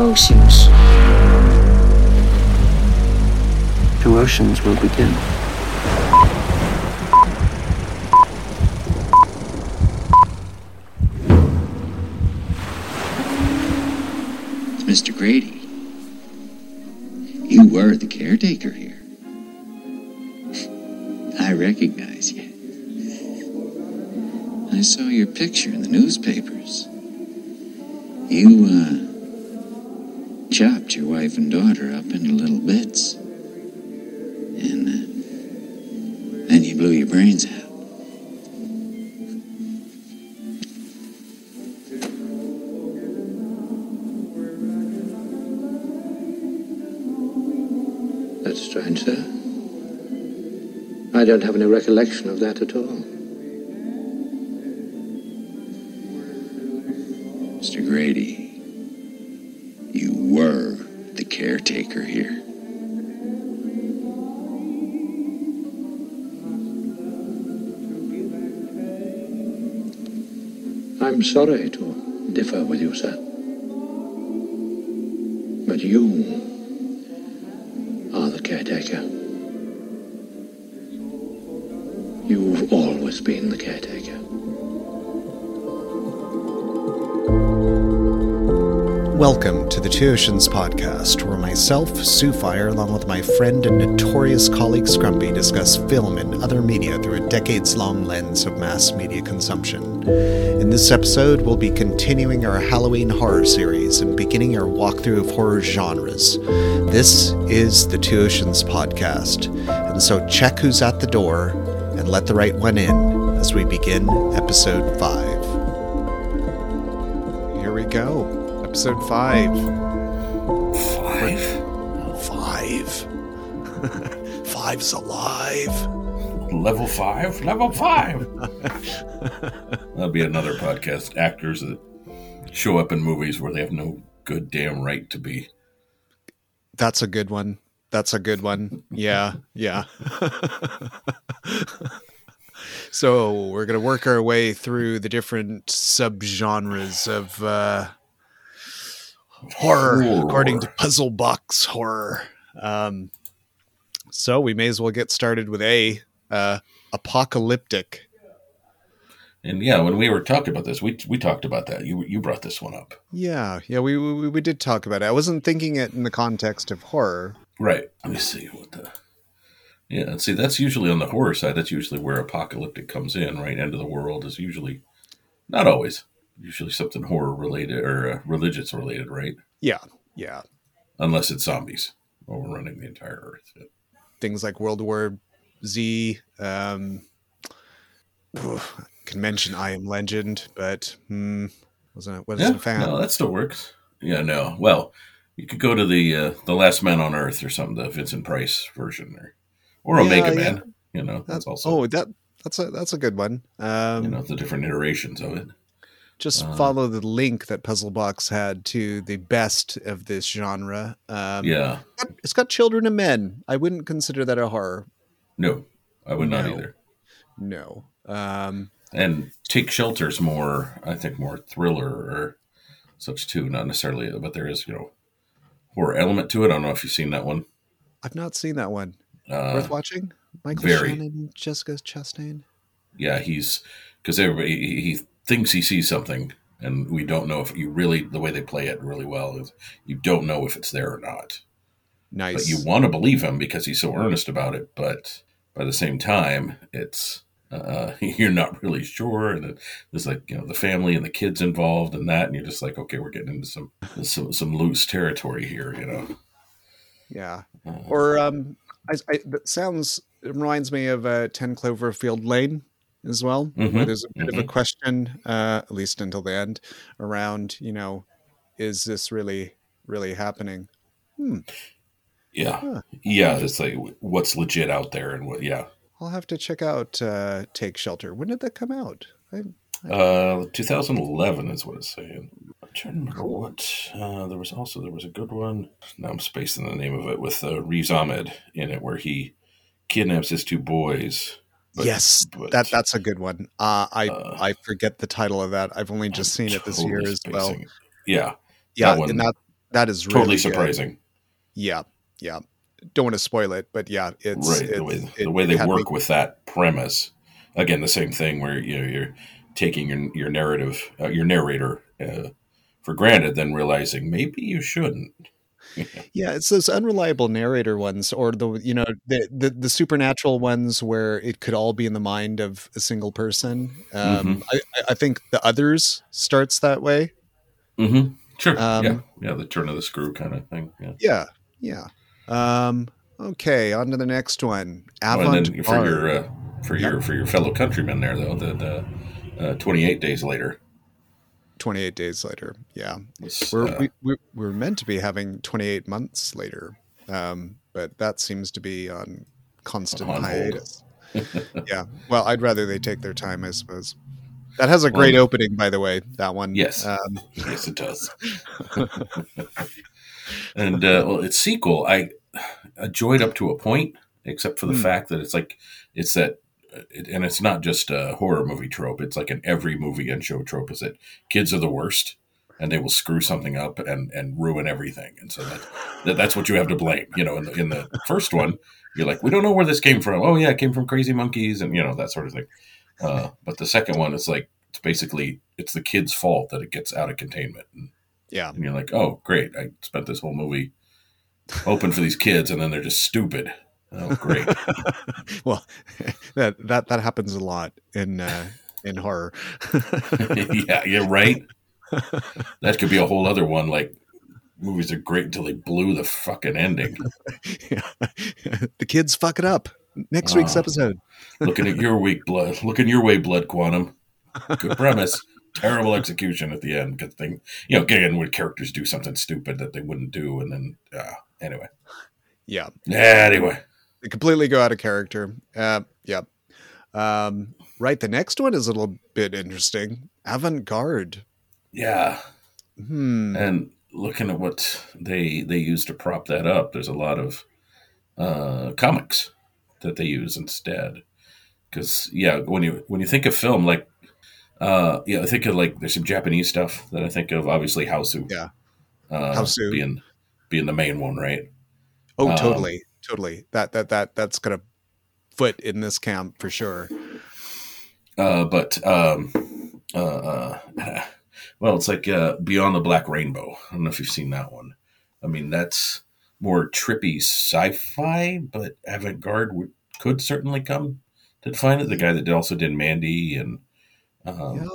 oceans. Two oceans will begin. Mr. Grady. You were the caretaker here. I recognize you. I saw your picture in the newspapers. You, uh, chopped your wife and daughter up into little bits. And, uh, then you blew your brains out. That's strange, sir. I don't have any recollection of that at all. I'm sorry to differ with you, sir. But you are the caretaker. You've always been the caretaker. Welcome to the Two Oceans podcast, where myself, Siouxfire, along with my friend and notorious colleague Scrumpy, discuss film and other media through a decades long lens of mass media consumption. In this episode, we'll be continuing our Halloween horror series and beginning our walkthrough of horror genres. This is the Two Oceans podcast, and so check who's at the door and let the right one in as we begin episode 5. Here we go. Episode 5. Five. Five. Five's alive. Level five. Level five. That'll be another podcast. Actors that show up in movies where they have no good damn right to be. That's a good one. That's a good one. Yeah, yeah. so we're gonna work our way through the different subgenres of uh, horror, Horror. according to Puzzle Box horror. Um, so we may as well get started with a uh, apocalyptic. And yeah, when we were talking about this, we we talked about that. You you brought this one up, Yeah, yeah. We, we we did talk about it. I wasn't thinking it in the context of horror. right? Let me see what the. Yeah, and see, that's usually on the horror side. That's usually where apocalyptic comes in. Right, end of the world is usually, not always, usually something horror related or uh, religious related, right? Yeah, yeah. Unless it's zombies overrunning the entire earth. things like World War Z. Um, can mention I Am Legend, but hmm, wasn't wasn't a fan. No, that still works. Yeah, no. Well, you could go to the uh, the Last Man on Earth or something, the Vincent Price version, or or Yeah, Omega yeah. Man. You know, that's also oh, that that's a that's a good one. Um, you know the different iterations of it. Just uh, follow the link that Puzzlebox had to the best of this genre. Um, yeah, it's got children and men. I wouldn't consider that a horror. no, I would not No. either. No. Um, And Take Shelter's more, I think, more thriller or such too. Not necessarily, but there is you know horror element to it. I don't know if you've seen that one. I've not seen that one. Uh, Worth watching. Michael very. Shannon, Jessica Chastain. yeah, he's because everybody he, he thinks he sees something, and we don't know if you really the way they play it really well is you don't know if it's there or not. Nice. But you want to believe him because he's so earnest about it. But by the same time, it's uh, you're not really sure, and there's like you know the family and the kids involved and that, and you're just like, okay, we're getting into some some, some loose territory here, you know. yeah. Uh, Or um, I, I, that sounds it reminds me of uh, Ten Cloverfield Lane as well, where Mhm, there's a bit of a question, uh, at least until the end, around you know, is this really really happening? yeah, Huh. yeah, it's like what's legit out there and what, yeah. I'll have to check out uh, Take Shelter. When did that come out? I, Uh, 2011 is what it's saying. I'm trying to remember what. Uh, there was also there was a good one. Now I'm spacing the name of it with uh, Riz Ahmed in it, where he kidnaps his two boys. But- yes, but that that's a good one. Uh, I Uh, I forget the title of that. I've only just I'm seen it this year as well. it. Yeah, Yeah, one- and that that is totally really good. surprising. Yeah, yeah. Don't want to spoil it, but yeah, it's right it's- the way it the way they had me- work with that premise again the same thing where you know you're taking your your narrative uh, your narrator uh, for granted then realizing maybe you shouldn't Yeah, it's those unreliable narrator ones, or the you know the, the the supernatural ones where it could all be in the mind of a single person. Um, I, I- I think the others starts that way. mm-hmm. sure Um, yeah yeah the turn of the screw kind of thing yeah Yeah, yeah. Um, okay, on to the next one. Avant for your uh, for your for your fellow countrymen there though the, the uh, 28 days later twenty eight days later. Yeah, we're uh, we, we, we're meant to be having twenty eight months later, um, but that seems to be on constant On hiatus. yeah, well, I'd rather they take their time, I suppose. That has a great Well, opening, by the way. That one. Yes. Um, yes it does and uh, well its sequel i enjoyed up to a point except for the Hmm. fact that it's like it's that and it's not just a horror movie trope it's like in every movie and show trope is that kids are the worst and they will screw something up and and ruin everything and so that, that that's what you have to blame you know in the, in the first one you're like we don't know where this came from oh yeah it came from crazy monkeys and you know that sort of thing uh, but the second one is like it's basically it's the kid's fault that it gets out of containment and yeah. and you're like, oh, great! I spent this whole movie hoping for these kids, and then they're just stupid. Oh, great! well, that that that happens a lot in uh, in horror. yeah, you're right. That could be a whole other one. Like movies are great until they blew the fucking ending. the kids fuck it up. Next week's Ah. episode. Looking at your weak blood. Looking your way, blood quantum. Good premise. Terrible execution at the end. Good thing. You know, again, when characters do something stupid that they wouldn't do, and then uh, anyway. Yeah, Anyway, they completely go out of character. Uh, yeah. Um, right. The next one is a little bit interesting. Avant garde. yeah. Hmm. and looking at what they they use to prop that up there's a lot of uh comics that they use instead because yeah when you when you think of film like uh yeah i think of like there's some japanese stuff that i think of obviously Hausu. Yeah. uh, Hausu. being being the main one right Oh, um, totally, totally. That that that that's gonna foot in this camp for sure. uh but um uh, uh well it's like uh beyond the black rainbow i don't know if you've seen that one i mean that's more trippy sci-fi but avant-garde would, could certainly come to define it the guy that also did mandy and um, Yeah.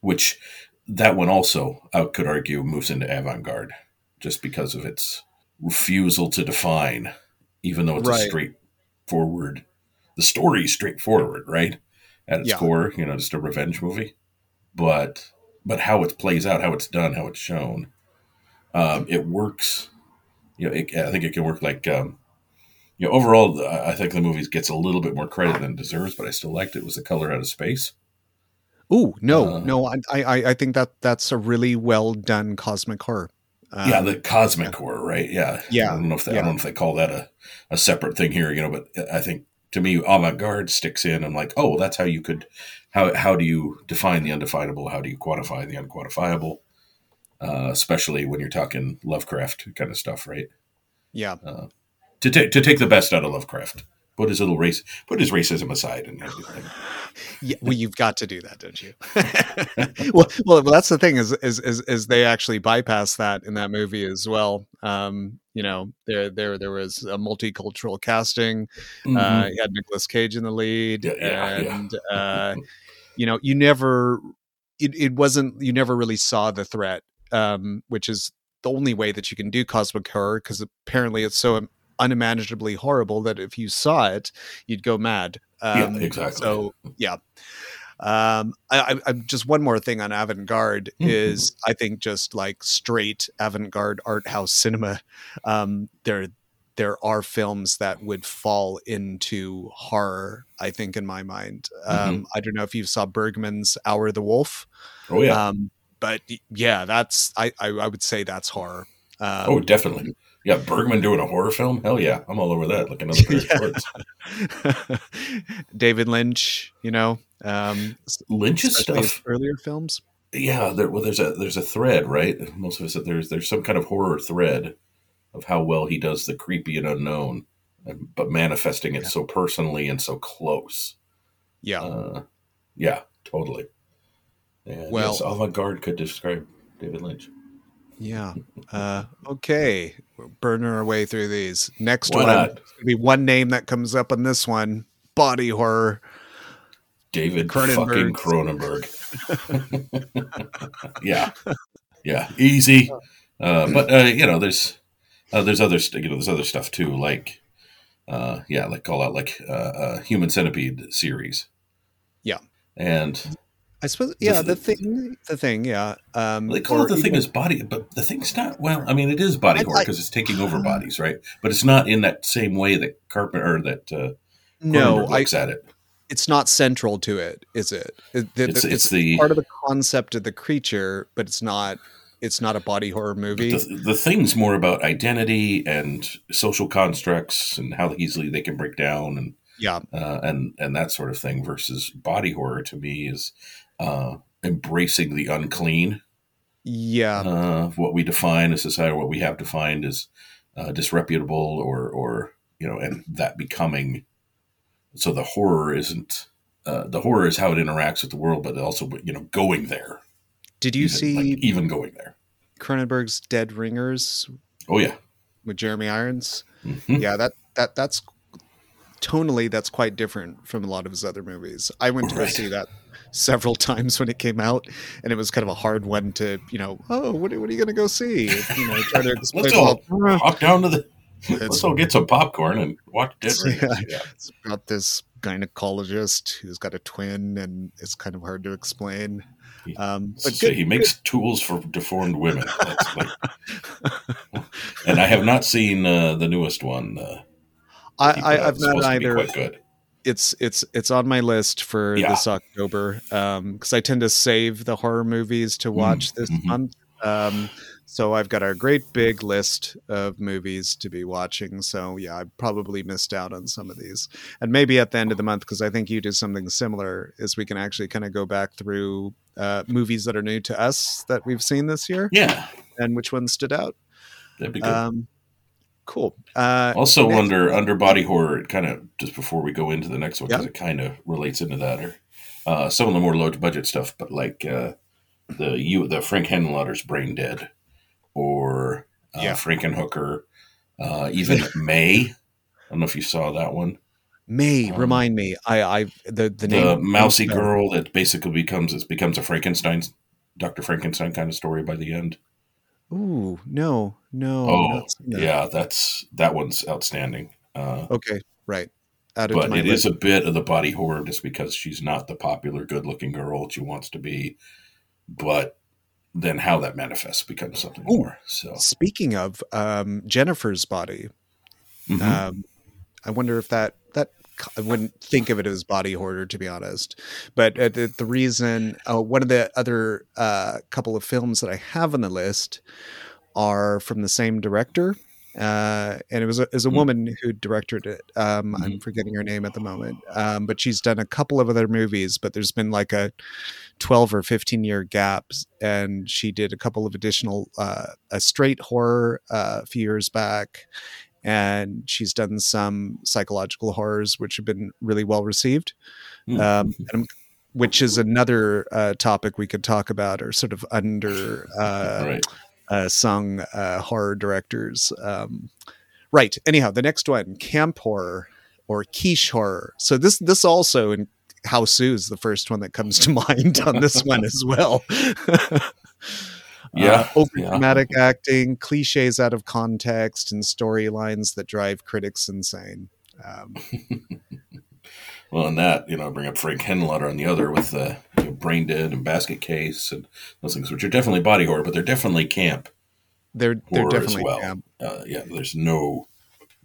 which that one also i could argue moves into avant-garde just because of its refusal to define even though it's Right. a straightforward the story is straightforward right at its Yeah. core you know just a revenge movie but but how it plays out how it's done how it's shown um, it works you know it, i think it can work like um, you know overall I- i think the movie gets a little bit more credit than it deserves but i still liked it, it was the color out of space Ooh, no, Uh, no. I, I I think that that's a really well done cosmic horror. Um, yeah, the cosmic horror, right? Yeah, Yeah, I don't know if they, I don't know if they call that a, a separate thing here, you know. But I think to me, avant garde sticks in. I'm like, oh, that's how you could how how do you define the undefinable? How do you quantify the unquantifiable? Uh, especially when you're talking Lovecraft kind of stuff, right? yeah. To take to take the best out of Lovecraft, put his little race, put his racism aside, and everything. Yeah, well, you've got to do that, don't you? well, well, well, that's the thing is, is, is, is they actually bypass that in that movie as well. Um, you know, there, there, there was a multicultural casting. Uh, Mhm. you had Nicolas Cage in the lead, Yeah, yeah, yeah. and uh, you know, you never, it, it wasn't, you never really saw the threat, um, which is the only way that you can do cosmic horror because apparently it's so unimaginably horrible that if you saw it, you'd go mad. Um, yeah, exactly. so yeah. Um, I, I, just one more thing on avant-garde Mhm. is I think just like straight avant-garde art house cinema. Um, there, there are films that would fall into horror. I think in my mind. Um, I don't know if you saw Bergman's Hour of the Wolf. oh yeah, Um, but yeah, that's I, I, I would say that's horror. Um, oh definitely. Yeah, Bergman doing a horror film? Hell yeah, I'm all over that. Looking at the Yeah. reports. David Lynch, you know, um, Lynch's stuff. earlier films. yeah, there, well, there's a there's a thread, right? Most of us there's there's some kind of horror thread of how well he does the creepy and unknown, but manifesting it so personally and so close. Yeah. Uh, yeah, totally. And Well- avant-garde could describe David Lynch. Yeah. Uh, okay. We're burning our way through these. Next Why one. Be one name that comes up on this one. Body horror. David Cronenberg. fucking Cronenberg. yeah, yeah, easy. Uh, but uh, you know, there's uh, there's other st- you know there's other stuff too, like uh, yeah, like call out like uh, uh, Human Centipede series. Yeah. and I suppose yeah, The- the thing the thing, yeah. Um they call it the thing is body, but the thing's not. Well, I mean, it is body I- horror because it's taking over bodies, right? But it's not in that same way that Carpenter that uh, no, Cronenberg I, looks at it. it's not central to it, is it? It- the- It's- the- it's the- part of the concept of the creature, but it's not it's not a body horror movie. the, the thing's more about identity and social constructs and how easily they can break down and yeah. uh, and and that sort of thing versus body horror to me is uh, embracing the unclean Yeah. uh, what we define as society what we have defined as uh, disreputable or or you know and that becoming so the horror isn't uh, the horror is how it interacts with the world but also you know going there Did you even, see like, even going there Cronenberg's Dead Ringers oh yeah with Jeremy Irons? Mhm. Yeah, that that that's tonally that's quite different from a lot of his other movies. I went to go see that several times when it came out, and it was kind of a hard one to you know. Oh, what, are- what are you going to go see? You know, try to explain. let's all well, hop down to the let's all get some popcorn and watch Dead Yeah. Yeah. it's about this gynecologist who's got a twin, and it's kind of hard to explain. Um, but So good, he makes tools for deformed women. That's like, and I have not seen uh, the newest one. Uh, I, I, I've It's not supposed to be either. Quite good. It's it's it's on my list for Yeah. this October because I tend to save the horror movies to watch this mhm. month. Um, so I've got a great big list of movies to be watching. So yeah, I probably missed out on some of these, and maybe at the end of the month because I think you do something similar. Is we can actually kind of go back through uh, movies that are new to us that we've seen this year Yeah, and which ones stood out. that'd be good. Um, cool. Uh, also, next- under under body horror, it kind of just before we go into the next one because Yeah. it kind of relates into that, or uh, some of the more low budget stuff, but like uh, the you the Frank Henenlotter's Brain Dead, or uh, Yeah. Frankenhooker, uh, even May. I don't know if you saw that one. May um, remind me. I I the the the name mousy uh, girl that basically becomes it becomes a Frankenstein, Doctor Frankenstein kind of story by the end. Ooh, no, no. Oh, that. yeah, that's that one's outstanding. Uh, Okay, right. Added but it list. is a bit of the body horror just because she's not the popular, good-looking girl she wants to be. But then how that manifests becomes something Ooh. more. So Speaking of um, Jennifer's body, mhm. um, I wonder if that that I wouldn't think of it as body horror to be honest. But uh, the, the reason uh, one of the other uh, couple of films that I have on the list are from the same director. Uh, and it was a, it was a Hmm. woman who directed it. Um, I'm forgetting her name at the moment, um, but she's done a couple of other movies. But there's been like a 12 or 15 year gaps, and she did a couple of additional uh, a straight horror uh, a few years back, and she's done some psychological horrors which have been really well received Hmm. um, and which is another uh, topic we could talk about or sort of under uh, right. uh, sung uh, horror directors um, right anyhow the next one camp horror or kitsch horror so this this also in Hausu is the first one that comes to mind on this one as well. Yeah, uh, over yeah. dramatic acting, cliches out of context, and storylines that drive critics insane. Um, Well, and that you know, bring up Frank Henenlotter on the other with the you know, Brain Dead and Basket Case and those things, which are definitely body horror, but they're definitely camp they're they're definitely well. camp. Uh, yeah, there's no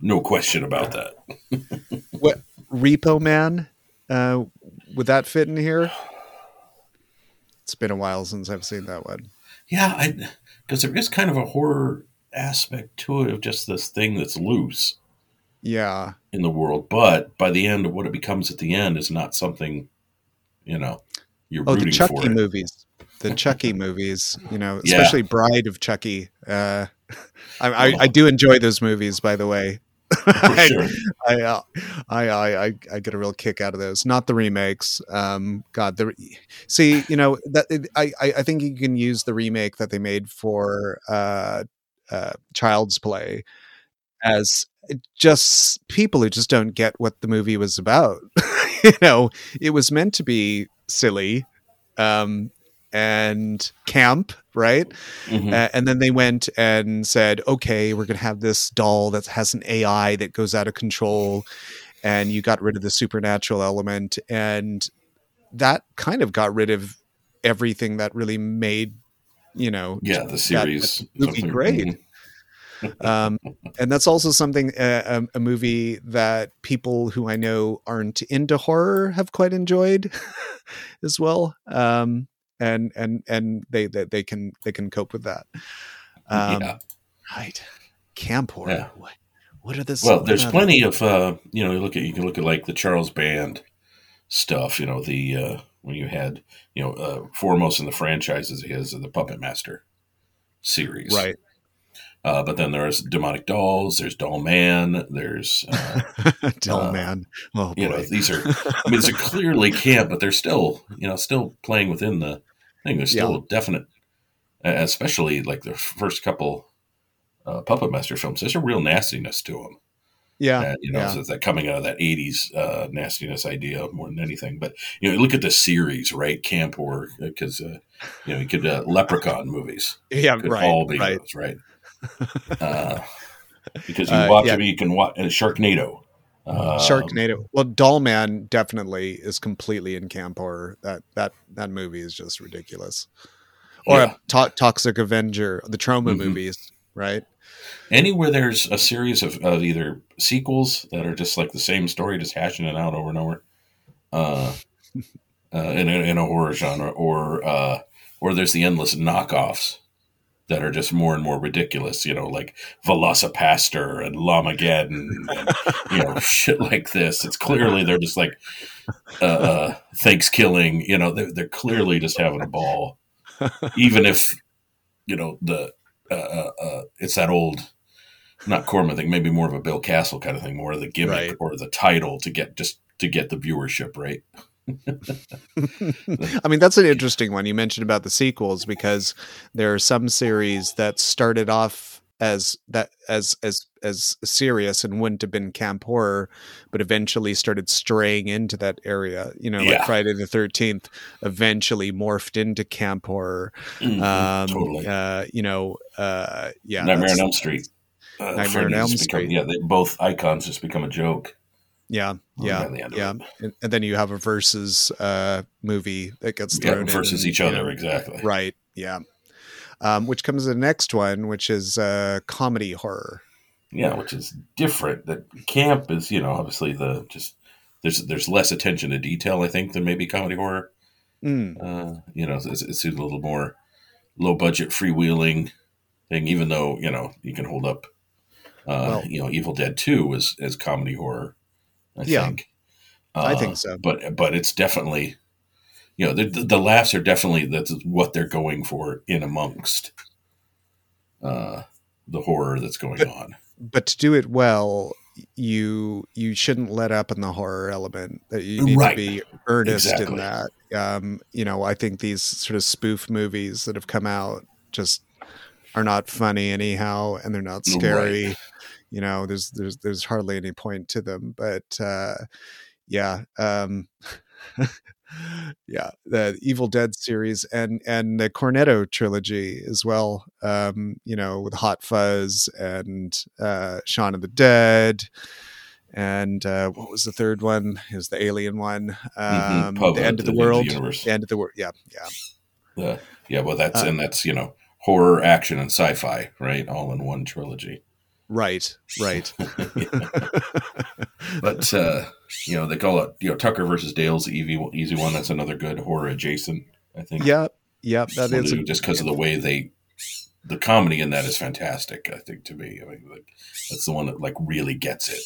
no question about that. What Repo Man? Uh, would that fit in here? It's been a while since I've seen that one. Yeah, I because there is kind of a horror aspect to it of just this thing that's loose Yeah, in the world, but by the end, of what it becomes at the end is not something you know you're Oh, the rooting Chucky for. It. movies. the Chucky movies. You know, Yeah. especially Bride of Chucky. Uh, I, I, I do enjoy those movies, by the way. Sure. I, uh, I, I, I, I get a real kick out of those. Not the remakes. Um, God, the re- see, you know that I, I, I think you can use the remake that they made for uh, uh, Child's Play as just people who just don't get what the movie was about. you know, it was meant to be silly um, and camp, right? Mhm. Uh, and then they went and said, okay, we're going to have this doll that has an AI that goes out of control. And you got rid of the supernatural element. And that kind of got rid of everything that really made, you know, yeah, the series. that movie something- great. um, and that's also something uh, a, a movie that people who I know aren't into horror have quite enjoyed as well. Um, and and and they, they they can they can cope with that. Um, yeah. Right, camp horror. Yeah. What, what are the Well, there's uh, plenty of uh, you know. You look at you can look at like the Charles Band stuff. You know the uh, when you had you know uh, foremost in the franchises is the Puppet Master series, right. Uh, but then there's demonic dolls. There's Doll Man. There's uh, Dull uh, man. Oh you know these are. I mean, these are clearly camp, but they're still you know still playing within the thing. There's still a definite, uh, especially like the first couple uh, Puppet Master films. There's a real nastiness to them. yeah. and, you know, yeah. so it's that coming out of that '80s uh, nastiness idea more than anything. But you know, look at the series, right? Camp or because uh, you know, you could uh, Leprechaun movies yeah. could Right. all be right. those, right? Uh, because you Uh, watch yeah. them, you can watch uh, Sharknado. Um, Sharknado. Well, Doll Man definitely is completely in camp horror. That that that movie is just ridiculous. Or Yeah. a to- Toxic Avenger, the Troma Mhm. movies, right? Anywhere there's a series of, of either sequels that are just like the same story, just hashing it out over and over, uh, uh, in, a, in a horror genre, or uh, or there's the endless knockoffs that are just more and more ridiculous. You know, like Velocipastor and Llamageddon, and, you know, shit like this. It's clearly they're just like uh, uh, Thanksgiving. You know, they're, they're clearly just having a ball, even if you know the uh, uh, uh, it's that old not Corman thing, maybe more of a Bill Castle kind of thing, more of the gimmick Right. or the title to get just to get the viewership right. I mean, that's an interesting one you mentioned about the sequels because there are some series that started off as that as as as serious and wouldn't have been camp horror, but eventually started straying into that area. You know, like Yeah. Friday the Thirteenth eventually morphed into camp horror. Mhm, Um, totally. uh, you know, uh, yeah, Nightmare on Elm Street. Uh, Nightmare on Elm become- Street. Yeah, they, both icons just become a joke. Yeah, yeah, yeah. And, and then you have a versus uh, movie that gets Yeah, thrown in versus and, each other, know, exactly. Right. Yeah. Um, which comes to the next one, which is uh, comedy horror. Yeah, which is different. That camp is, you know, obviously the just there's there's less attention to detail, I think, than maybe comedy horror. Mm, Uh, you know, it's, it's a little more low budget, freewheeling thing. Even though you know you can hold up, uh, Well- you know, Evil Dead Two as as comedy horror. I Yeah. think. I Uh, think so. But but it's definitely, you know, the, the, the laughs are definitely that's what they're going for in amongst uh, the horror that's going But- on. But to do it well, you you shouldn't let up in the horror element. That you need Right. to be earnest Exactly. in that. Um, you know, I think these sort of spoof movies that have come out just are not funny anyhow, and they're not Right. You know, there's there's there's hardly any point to them. But uh, yeah, um, yeah, the Evil Dead series and and the Cornetto trilogy as well. Um, you know, with Hot Fuzz and uh, Shaun of the Dead. And uh, what was the third one? Is the Alien one? Mhm. Um, Pub- the End of the the World. universe. The End of the World. Yeah, yeah. Uh, yeah, well, that's Uh, and that's you know horror, action, and sci-fi, right, all in one trilogy. Right, right. But uh, you know they call it you know Tucker versus Dale's easy easy one. That's another good horror adjacent. I think. yep, yep. That Well, is a, just because of the way they, the comedy in that is fantastic. I think to me, I mean, like that's the one that like really gets it.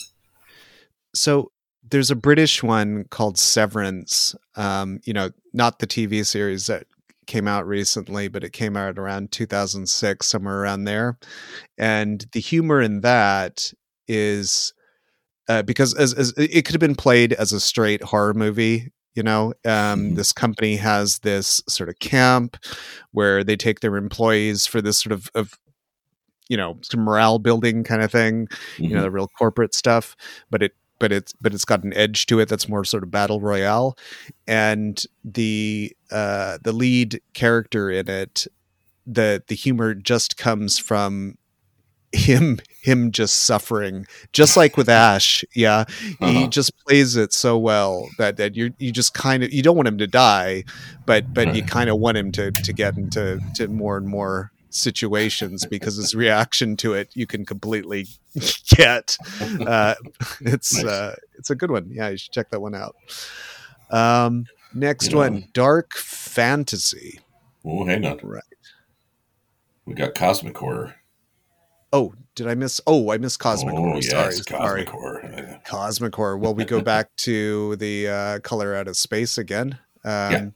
so there's a British one called Severance. Um, you know, not the TV series that came out recently, but it came out around 2006, somewhere around there. And the humor in that is uh, because as, as it could have been played as a straight horror movie. You know, um, Mhm. this company has this sort of camp where they take their employees for this sort of, of you know, morale building kind of thing you know Mhm. the real corporate stuff but it but it's but it's got an edge to it that's more sort of battle royale. And the uh the lead character in it the the humor just comes from him him just suffering just like with ash. Yeah. He Uh-huh. just plays it so well that that you you just kind of you don't want him to die but but you kind of want him to to get into to more and more situations because his reaction to it you can completely get. Uh it's uh it's a good one. Yeah you should check that one out. Um next one dark fantasy. Oh, hang on. Right. We got cosmic horror. oh did i miss oh i missed cosmic oh, horror. yes, sorry sorry. Cosmic horror. cosmic horror. Well we go back to the uh color out of space again. Um Yeah.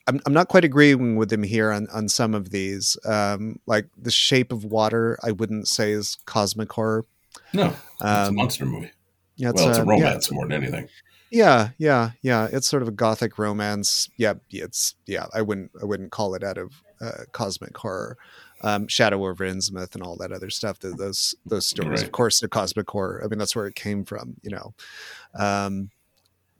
It's I'm, I'm not quite agreeing with him here on on some of these um like the shape of water i wouldn't say is cosmic horror No, it's a um monster movie. yeah, well, it's a yeah, romance more than anything. Yeah, yeah, yeah. It's sort of a gothic romance. Yeah, it's yeah. I wouldn't I wouldn't call it out of uh, cosmic horror. Um, Shadow over Innsmouth and all that other stuff. Those those stories, of course, they're cosmic horror. I mean, that's where it came from. You know, um,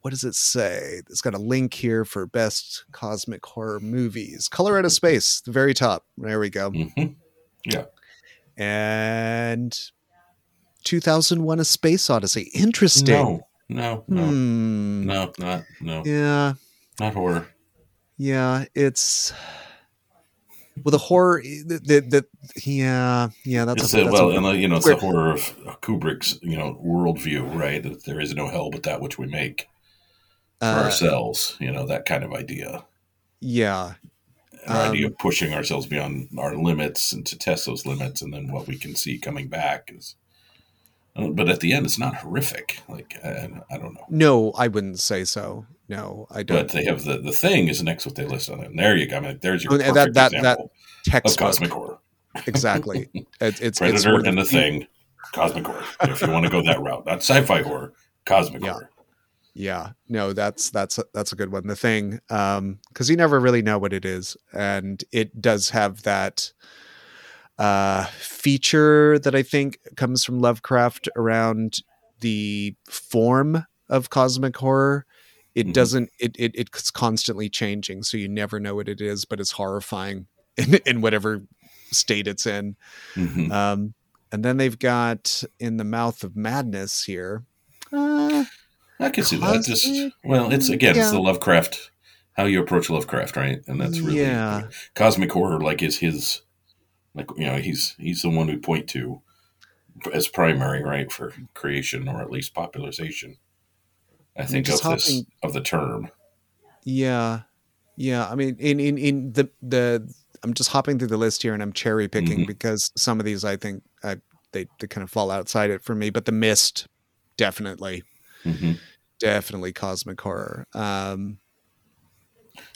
what does it say? It's got a link here for best cosmic horror movies. Color Out of Space, the very top. There we go. hmm And 2001: A Space Odyssey. Interesting. No, no, no, Hmm. no, not no, Yeah. not horror. Yeah, it's well the horror. The, the, the yeah, yeah. That's It's a, a, that's well, a, and uh, you know, it's the horror of Kubrick's you know worldview, right? That there is no hell but that which we make uh, ourselves. You know, that kind of idea. yeah, Our idea Um, of pushing ourselves beyond our limits and to test those limits, and then what we can see coming back is. uh, But at the end, it's not horrific. Like I, I don't know. no, I wouldn't say so. No, I don't. But they have the the thing is next what they list on it. And there you go. I mean, there's your Oh, perfect that- that- that example of cosmic horror. exactly. It, it's it's Predator of and the Thing, cosmic horror. If you want to go that route, not sci-fi horror, cosmic Yeah. horror. Yeah, no, that's that's a, that's a good one. The thing, um, because you never really know what it is, and it does have that uh feature that I think comes from Lovecraft around the form of cosmic horror. It Mhm. doesn't. It, it it's constantly changing, so you never know what it is, but it's horrifying in, in whatever state it's in. Mhm. Um, and then they've got in the mouth of madness here. Uh, I can see that. Just well, it's again, it's the Lovecraft, how you approach Lovecraft, right? And that's really Yeah. cosmic horror. Like is his, like you know, he's he's the one we point to as primary, right, for creation or at least popularization. I think of just this of the term. Yeah, yeah. I mean, in in in the the I'm just hopping through the list here, and I'm cherry picking Mhm. because some of these I think I, they they kind of fall outside it for me. But the mist, definitely, hmm definitely cosmic horror. Um,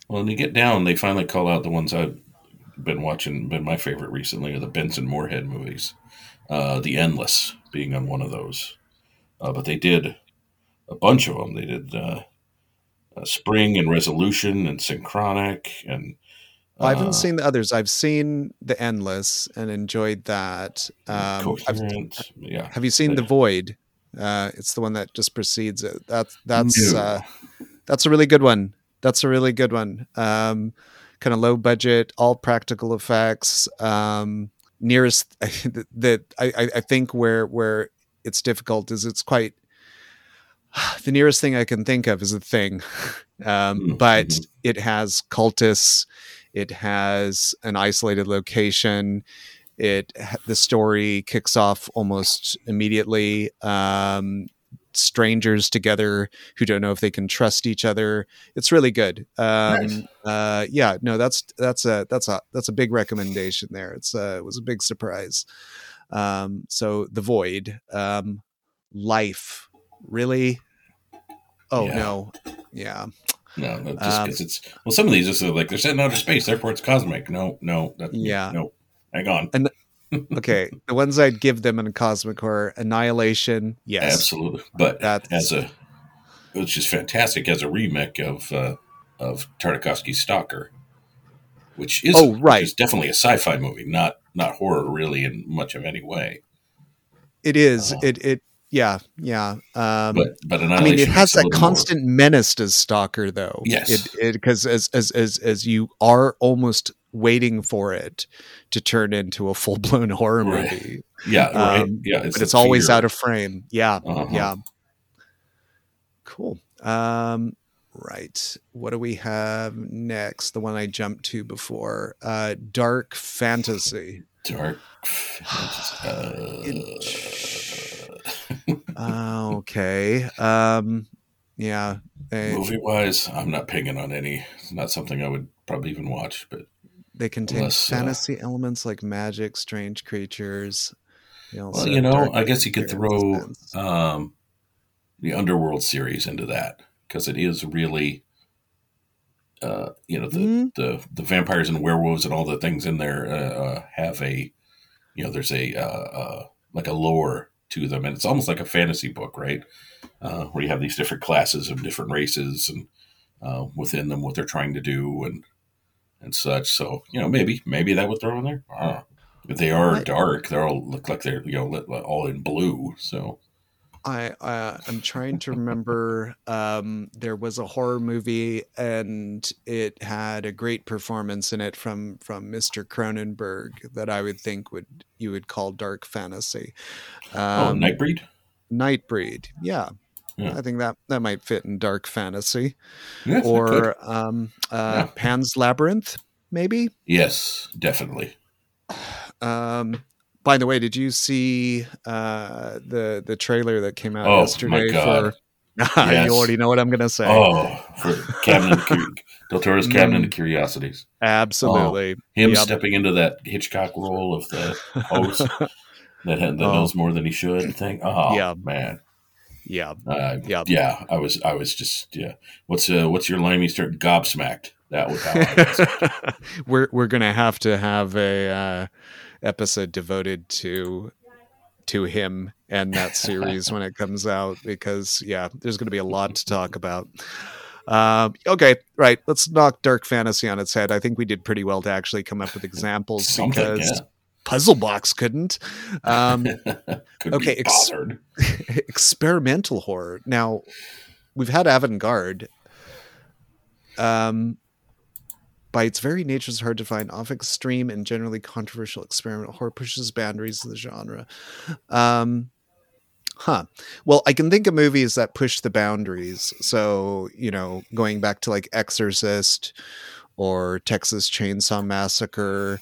Well, when you get down, they finally call out the ones I've been watching. Been my favorite recently are the Benson Moorhead movies. Uh, the Endless being on one of those, uh, but they did a bunch of them. They did uh, uh, Spring and Resolution and Synchronic and. I haven't uh, seen the others. I've seen the Endless and enjoyed that. Um, I've, yeah. have you seen the Void? Uh, it's the one that just precedes it. That's that's No. uh, that's a really good one. That's a really good one. Um, kind of low budget, all practical effects. Um, nearest that I, I I think where where it's difficult is it's quite. The nearest thing I can think of is a thing, um, Mm, but mhm. it has cultists. It has an isolated location. It the story kicks off almost immediately. Um, strangers together who don't know if they can trust each other. It's really good. Um, Nice. uh, yeah, no, that's that's a that's a that's a big recommendation there. It's uh, it was a big surprise. Um, so the void, um, life, really. Oh Yeah. no, yeah. No, no just Um, 'cause it's well, some of these are like they're set in outer space, therefore it's cosmic. No, no, that, Yeah. no. Hang on, okay, the ones I'd give them in cosmic horror: Annihilation. Yes, absolutely. But That's- as a, which is fantastic as a remake of uh, of Tarkovsky's Stalker, which is Oh, right. is definitely a sci-fi movie, not not horror really in much of any way. it is. Uh, It it yeah yeah. Um, But but I mean, it has that little more- constant menace as Stalker, though. Yes. it because as as as as you are almost waiting for it to turn into a full blown horror Right. movie, yeah, right, um, yeah. but the it's always out of frame. Yeah, Uh-huh. yeah. Cool. Um, right. What do we have next? The one I jumped to before. Uh, dark fantasy. dark. Uh, Uh, okay. Um, yeah. They, movie wise, I'm not pinging on any. It's not something I would probably even watch. But they contain unless, uh, fantasy elements like magic, strange creatures. Well, you know, I guess you could throw um, the Underworld series into that because it is really, uh, you know, the, Mhm. the the vampires and werewolves and all the things in there uh, uh, have a, you know, there's a uh, uh, like a lore to them, and it's almost like a fantasy book, right? Uh, where you have these different classes of different races and uh, within them what they're trying to do and and such. So you know, maybe maybe that would throw in there. I don't know. But they are Right. dark. They all look like they're you know lit, all in blue. So I uh, I'm trying to remember. Um, there was a horror movie, and it had a great performance in it from from Mr. Cronenberg that I would think would you would call dark fantasy. oh, Um, Nightbreed. Nightbreed, yeah. Yeah. I think that that might fit in dark fantasy, Yes, or um, uh, Yeah. Pan's Labyrinth, maybe. yes, definitely. Um, by the way, did you see uh, the the trailer that came out Oh, my yesterday God. for? Yes. you already know what I'm going to say. Oh, for Cabinet Del Toro's Cabinet Mm. of Curiosities. Absolutely. Him Yep. stepping into that Hitchcock role of the host that that Oh. knows more than he should thing. Oh Yeah. man. Yeah. Uh, Yep. Yeah, I was I was just yeah. What's uh what's your limey start gobsmacked? That was how we're we're going to have to have a uh, episode devoted to to him and that series when it comes out because yeah, there's going to be a lot to talk about. Um, okay, right. Let's knock dark fantasy on its head. I think we did pretty well to actually come up with examples Something, because Puzzle Box couldn't. Um. Could okay, ex- experimental horror. Now, we've had avant-garde. Um, by its very nature, it's hard to find. Often extreme and generally controversial experimental horror pushes boundaries of the genre. Um, huh. Well, I can think of movies that push the boundaries. So, you know, going back to like Exorcist or Texas Chainsaw Massacre,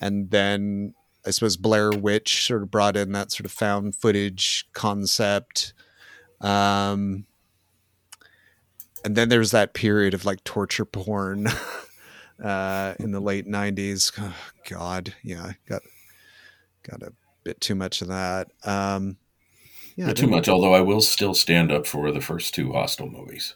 and then I suppose Blair Witch sort of brought in that sort of found footage concept. Um, and then there's that period of like torture porn uh, in the late 90s. Oh, God, yeah, got got a bit too much of that. Um, yeah, too much, although I will still stand up for the first two Hostel movies.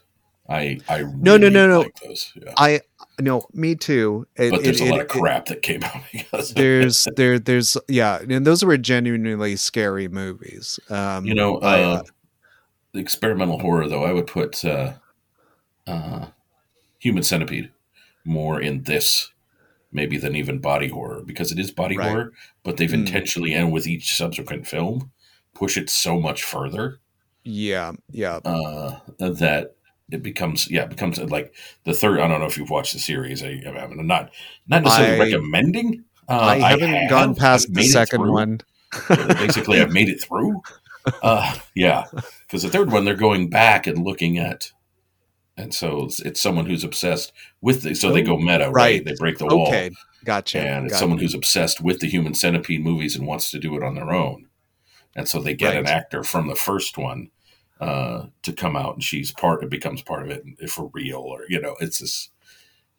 I I No, no, really no, no. like those. Yeah. I no, me too. It- but there's it- a lot it- of crap that came out because of there's there there's yeah, and those were genuinely scary movies. Um, you know I, uh, experimental horror though I would put uh, uh, Human Centipede more in this maybe than even body horror because it is body Right. horror, but they've Mm. intentionally and with each subsequent film push it so much further yeah, yeah. uh, that it becomes yeah it becomes like the third. I don't know if you've watched the series. I, I'm not not necessarily I- recommending. Uh, I haven't have. gone past I've the second one. Basically, I've made it through. Uh, yeah, because the third one they're going back and looking at, and so it's, it's someone who's obsessed with the. So they go meta, right? Oh, right. They break the wall, Okay, gotcha. and it's got someone who's obsessed with the Human Centipede movies and wants to do it on their own, and so they get an actor from the first one uh, to come out, and she's part. It becomes part of it for real, or you know, it's this.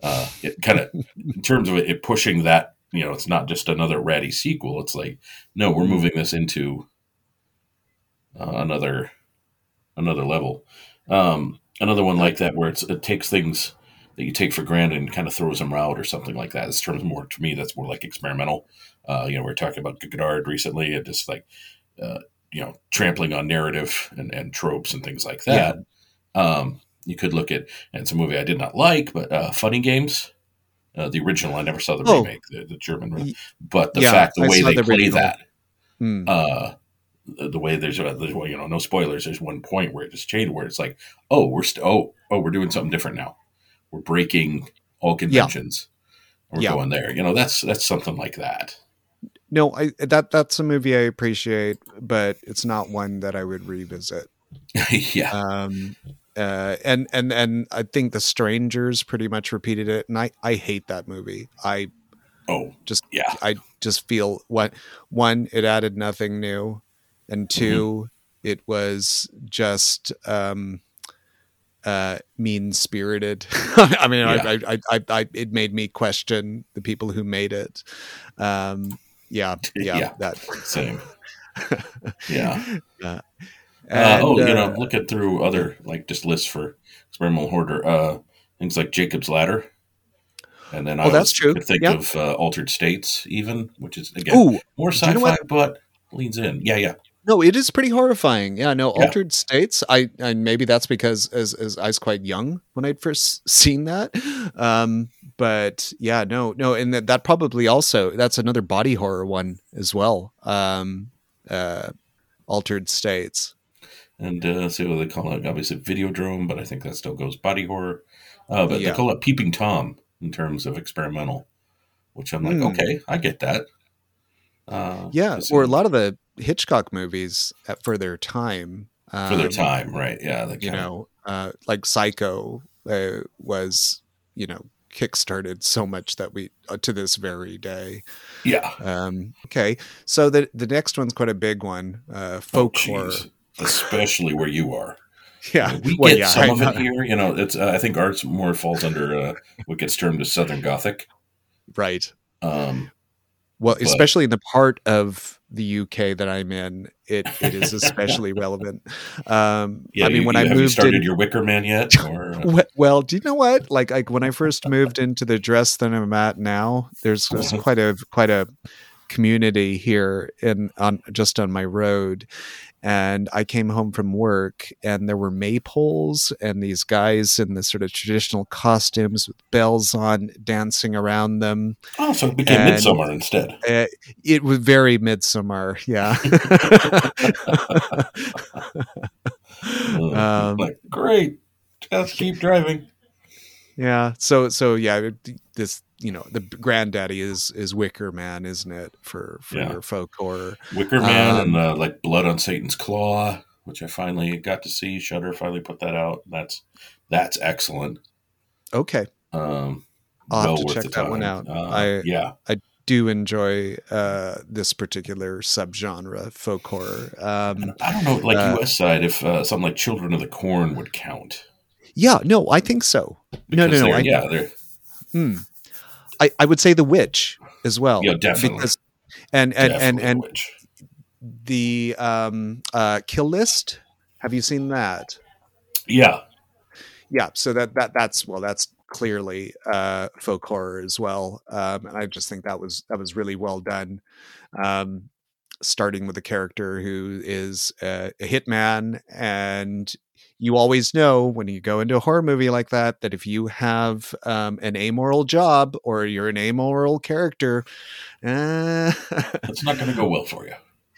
Uh, it kind of, in terms of it, it pushing that, you know, it's not just another ratty sequel. It's like, no, we're moving this into uh, another another level. Um, another one like that where it's, it takes things that you take for granted and kind of throws them out or something like that. This terms more to me that's more like experimental. Uh, you know, we are talking about Godard recently, and just like uh, you know, trampling on narrative and, and tropes and things like that. Yeah. Um, you could look at, and it's a movie I did not like, but uh, Funny Games, uh, the original. I never saw the oh. remake, the, the German, but the yeah, fact the I way they the play original. that, hmm. uh, the, the, way there's, a, there's you know, no spoilers. There's one point where it just changed, where it's like, oh, we're st- oh, oh, we're doing something different now. We're breaking all conventions. Yeah. We're yeah. going there. You know, that's that's something like that. No, I that that's a movie I appreciate, but it's not one that I would revisit. yeah. Um, uh, and and and I think The Strangers pretty much repeated it, and I I hate that movie. I oh just yeah. I just feel what one it added nothing new, and mm-hmm. 2 mm-hmm. it was just um uh mean spirited i mean yeah. I, I, I i it made me question the people who made it um yeah, yeah, yeah. that same. yeah. Uh, and, uh, oh, you know, uh, looking through other like just lists for experimental horror, uh, things like Jacob's Ladder, and then I oh, that's true. Think of uh, Altered States, even, which is again Ooh, more sci-fi, you know but leans in. Yeah, yeah. No, it is pretty horrifying. Yeah, no, yeah. Altered States. I, I maybe that's because as as I was quite young when I'd first seen that. Um, but yeah, no, no, and that, that probably also that's another body horror one as well. Um, uh, Altered States. And uh, see what they call it. Obviously, Videodrome, but I think that still goes body horror. Uh, but yeah. they call it Peeping Tom in terms of experimental, which I'm like, mm. okay, I get that. Uh, yeah, or a lot of the Hitchcock movies at, for their time. Um, for their um, time, right? Yeah, you know, uh, like Psycho uh, was, you know, kickstarted so much that we uh, to this very day. Yeah. Um, okay, so the the next one's quite a big one. Uh, folk oh, horror, especially where you are. Yeah, we well, get yeah, some I, of it here. You know, it's uh, I think arts more falls under uh, what gets termed as Southern Gothic. Right. Um, well, but, especially in the part of the UK that I'm in, it it is especially relevant. Um, yeah, I mean, you, when you, I moved, started in, your Wicker Man yet? Or, well, do you know what? Like, like when I first moved into the dress that I'm at now, there's, there's quite a quite a community here in on just on my road, and I came home from work and there were maypoles and these guys in the sort of traditional costumes with bells on dancing around them. Oh, so it became and, midsummer instead. Uh, it was very midsummer, yeah. um, like, great, just keep driving. Yeah. So so yeah, this you know the granddaddy is is Wicker Man, isn't it for for yeah. your folk horror? Wicker Man um, and uh, like Blood on Satan's Claw, which I finally got to see. Shudder finally put that out. That's that's excellent. Okay. Um, I'll well have to check that time. one out. Uh, I yeah. I do enjoy uh, this particular subgenre, folk horror. Um, I don't know, like uh, U.S. side, if uh, something like Children of the Corn would count. Yeah, no, I think so. Because no, no, no. I, yeah, they're. Hmm. I, I would say the witch as well. Yeah, definitely. Because, and and definitely and and the, the um, uh, kill list. Have you seen that? Yeah. Yeah. So that that that's well, that's clearly uh, folk horror as well, um, and I just think that was that was really well done. Um, starting with a character who is a, a hitman and you always know when you go into a horror movie like that that if you have um, an amoral job or you're an amoral character, uh, it's not going to go well for you.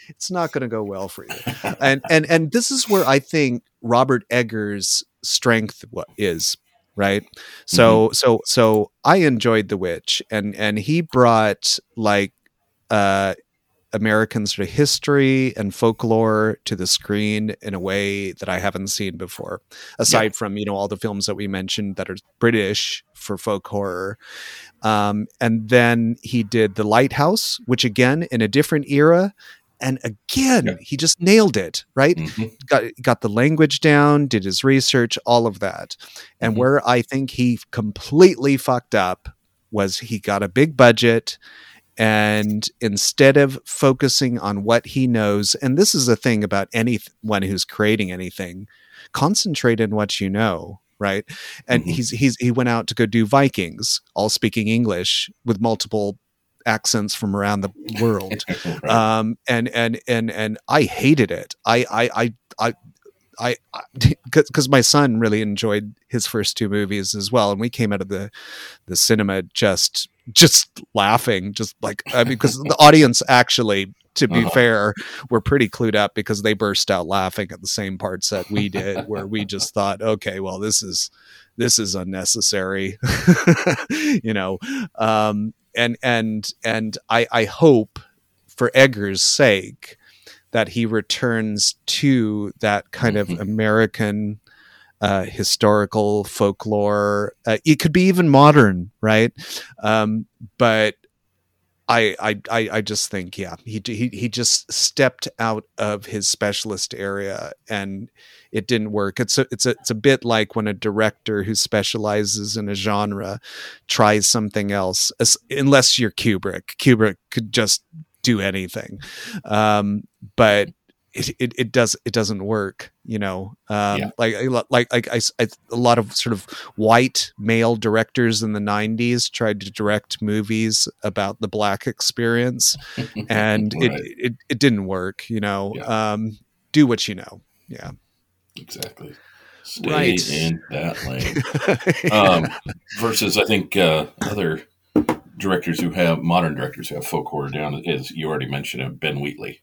It's not going to go well for you. and and and this is where I think Robert Eggers' strength is right so mm-hmm. so so i enjoyed the witch and and he brought like uh American sort of history and folklore to the screen in a way that I haven't seen before. Aside yeah. from you know all the films that we mentioned that are British for folk horror, um, and then he did The Lighthouse, which again in a different era. And again, yeah. he just nailed it, right? Mm-hmm. Got got the language down, did his research, all of that. And mm-hmm. where I think he completely fucked up was he got a big budget and instead of focusing on what he knows, and this is a thing about anyone who's creating anything, concentrate in what you know right and Mhm. he's he's he went out to go do vikings all speaking english with multiple accents from around the world Right. um and and and and i hated it i i i i I, because my son really enjoyed his first two movies as well, and we came out of the the cinema just just laughing, just like I mean, because the audience actually, to be Uh-huh. fair, were pretty clued up because they burst out laughing at the same parts that we did, where we just thought, okay, well, this is this is unnecessary, you know, um, and and and I I hope for Eggers' sake that he returns to that kind of Mhm. American uh, historical folklore. Uh, it could be even modern, right? Um, but I, I, I, just think, yeah, he, he, he just stepped out of his specialist area and it didn't work. It's a, it's a, it's a bit like when a director who specializes in a genre tries something else, unless you're Kubrick. Kubrick could just do anything. Um, but it, it, it does it doesn't work you know um Yeah. like a lot- like like I, s- I- a lot of sort of white male directors in the 90s tried to direct movies about the black experience and Right. it, it it didn't work you know Yeah. um do what you know yeah exactly. Stay Right. in that lane. um, versus I think uh, other directors who have modern directors who have folk horror down is you already mentioned him, Ben Wheatley,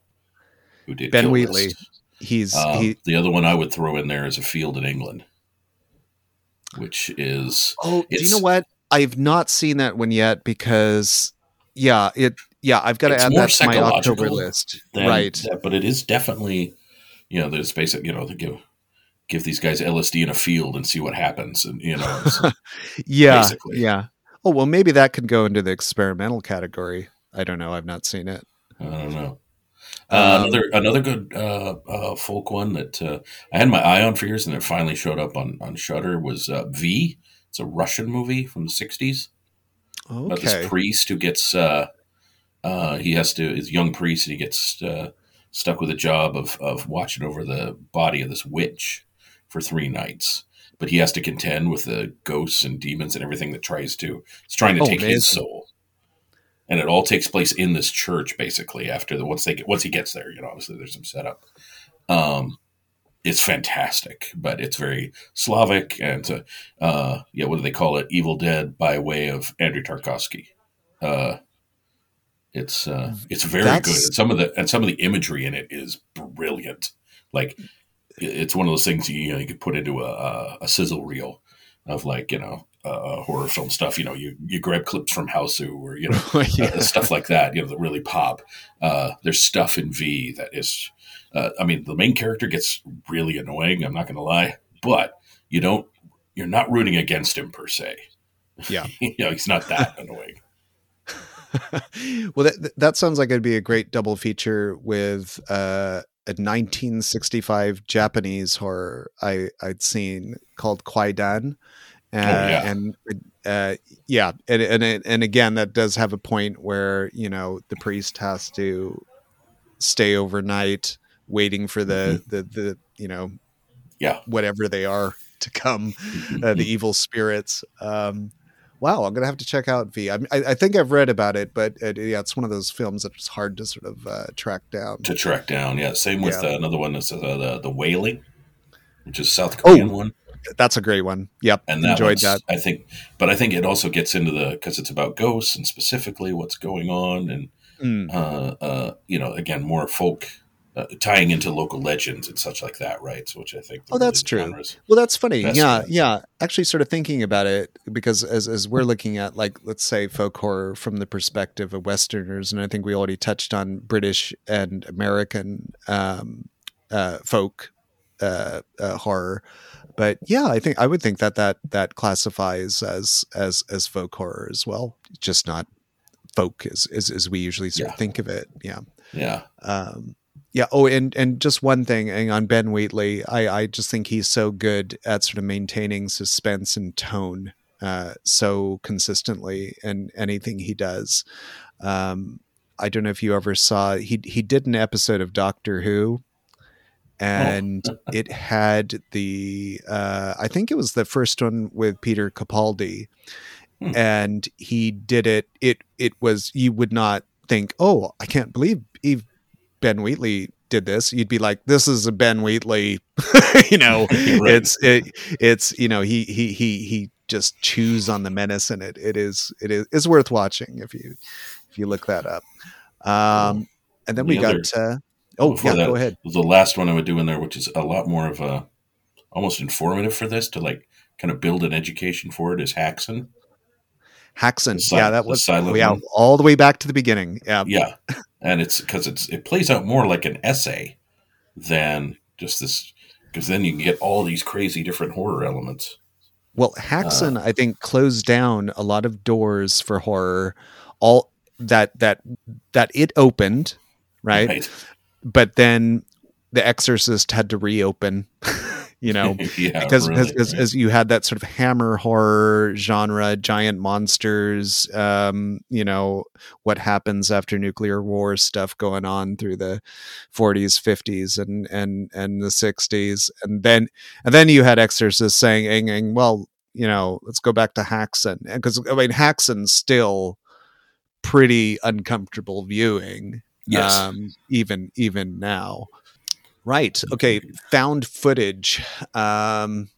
who did Ben Wheatley. List. he's Um, he the other one I would throw in there is a field in England, which is oh do you know what i've not seen that one yet because yeah it yeah i've got to add that to my october list than right that, but it is definitely you know there's basic you know they give give these guys LSD in a field and see what happens and you know it's- yeah basically. yeah oh well maybe that could go into the experimental category i don't know i've not seen it I don't know. Um, Uh, another another good uh, uh, folk one that uh, I had my eye on for years and it finally showed up on on Shudder was uh, Viy. It's a Russian movie from the '60s about this priest who gets uh, uh, he has to is young priest and he gets uh, stuck with a job of of watching over the body of this witch for three nights. But he has to contend with the ghosts and demons and everything that tries to it's trying to Oh, take his soul. And it all takes place in this church, basically. After the once they get once he gets there, you know, obviously there's some setup. Um, it's fantastic, but it's very Slavic and uh, uh, yeah, what do they call it? Evil Dead by way of Andrei Tarkovsky. Uh, it's uh, it's very That's- good. And some of the and some of the imagery in it is brilliant. Like it's one of those things you, you know you could put into a, a, a sizzle reel of like you know uh, horror film stuff. You know, you you grab clips from Hausu or you know Yeah. uh, stuff like that. You know, that really pop. Uh, there's stuff in Viy that is. Uh, I mean, the main character gets really annoying. I'm not going to lie, but you don't. You're not rooting against him per se. Yeah. you know, he's not that annoying. well, that that sounds like it'd be a great double feature with uh, a 1965 Japanese horror I I'd seen called Kwaidan, uh, yeah. and uh, yeah, and and and again that does have a point where you know the priest has to stay overnight waiting for the the the you know Yeah. whatever they are to come uh, the evil spirits. Um, wow, I'm gonna have to check out Viy. I, I, think I've read about it, but it, yeah, it's one of those films that's hard to sort of uh, track down. to track down. Yeah, same with Yeah. uh, another one that's uh, the the Wailing, which is South Oh, Korean one, That's a great one. Yep, and that enjoyed that. I think, but I think it also gets into the because it's about ghosts and specifically what's going on, and Mm. uh, uh, you know, again, more folk. Uh, tying into local legends and such like that, right? So, which I think. Oh, that's true. Well, that's funny. Yeah, yeah. Actually, sort of thinking about it because as as we're looking at like let's say folk horror from the perspective of Westerners, and I think we already touched on British and American um, uh, folk uh, uh, horror. But yeah, I think I would think that that that classifies as as as folk horror as well. Just not folk as as, as we usually sort Yeah. of think of it. Yeah. Yeah, Um, yeah. Oh, and and just one thing and on Ben Wheatley, I I just think he's so good at sort of maintaining suspense and tone uh, so consistently in anything he does. Um, I don't know if you ever saw he he did an episode of Doctor Who, and it had the uh, I think it was the first one with Peter Capaldi, Hmm. and he did it. It it was you would not think, oh, I can't believe Eve Ben Wheatley did this. You'd be like, this is a Ben Wheatley, you know. Right. It's it it's you know he he he he just chews on the menace, and it it is it is it's worth watching if you if you look that up. Um, and then we got. other- uh, oh yeah, that, go ahead. The last one I would do in there, which is a lot more of a almost informative for this to like kind of build an education for it, is Häxan. Häxan. Si- yeah, that was yeah, one. all the way back to the beginning. Yeah. Yeah, and it's because it's it plays out more like an essay than just this. Because then you can get all these crazy different horror elements. Well, uh, Häxan, I think, closed down a lot of doors for horror. All that that that it opened, right? right? But then The Exorcist had to reopen. you know, yeah, because really, because right. as you had that sort of hammer horror genre, giant monsters, um, you know, what happens after nuclear war stuff going on through the 40s, 50s, and and and the 60s, and then and then you had Exorcist saying, "Ing, ing, "Well, you know, let's go back to Häxan," because I mean, Häxan's still pretty uncomfortable viewing yes, um, even even now. Right. Okay. Found footage. Um,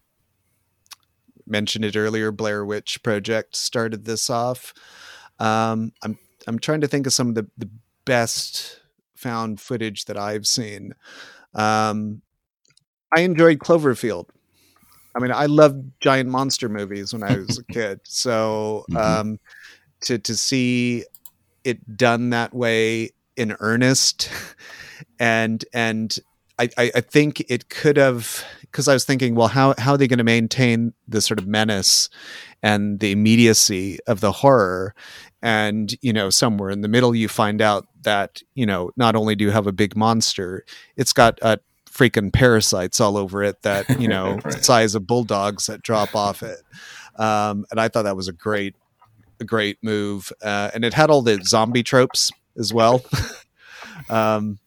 mentioned it earlier. Blair Witch Project started this off. Um, I'm I'm trying to think of some of the the best found footage that I've seen. Um, I enjoyed Cloverfield. I mean, I loved giant monster movies when I was a kid. So Mhm. um, to to see it done that way in earnest, and and I I, think it could have because I was thinking, well, how how are they going to maintain the sort of menace and the immediacy of the horror? And you know, somewhere in the middle, you find out that you know not only do you have a big monster, it's got uh, freaking parasites all over it that you know Right. the size of bulldogs that drop off it. Um, and I thought that was a great, a great move. Uh, and it had all the zombie tropes as well. um,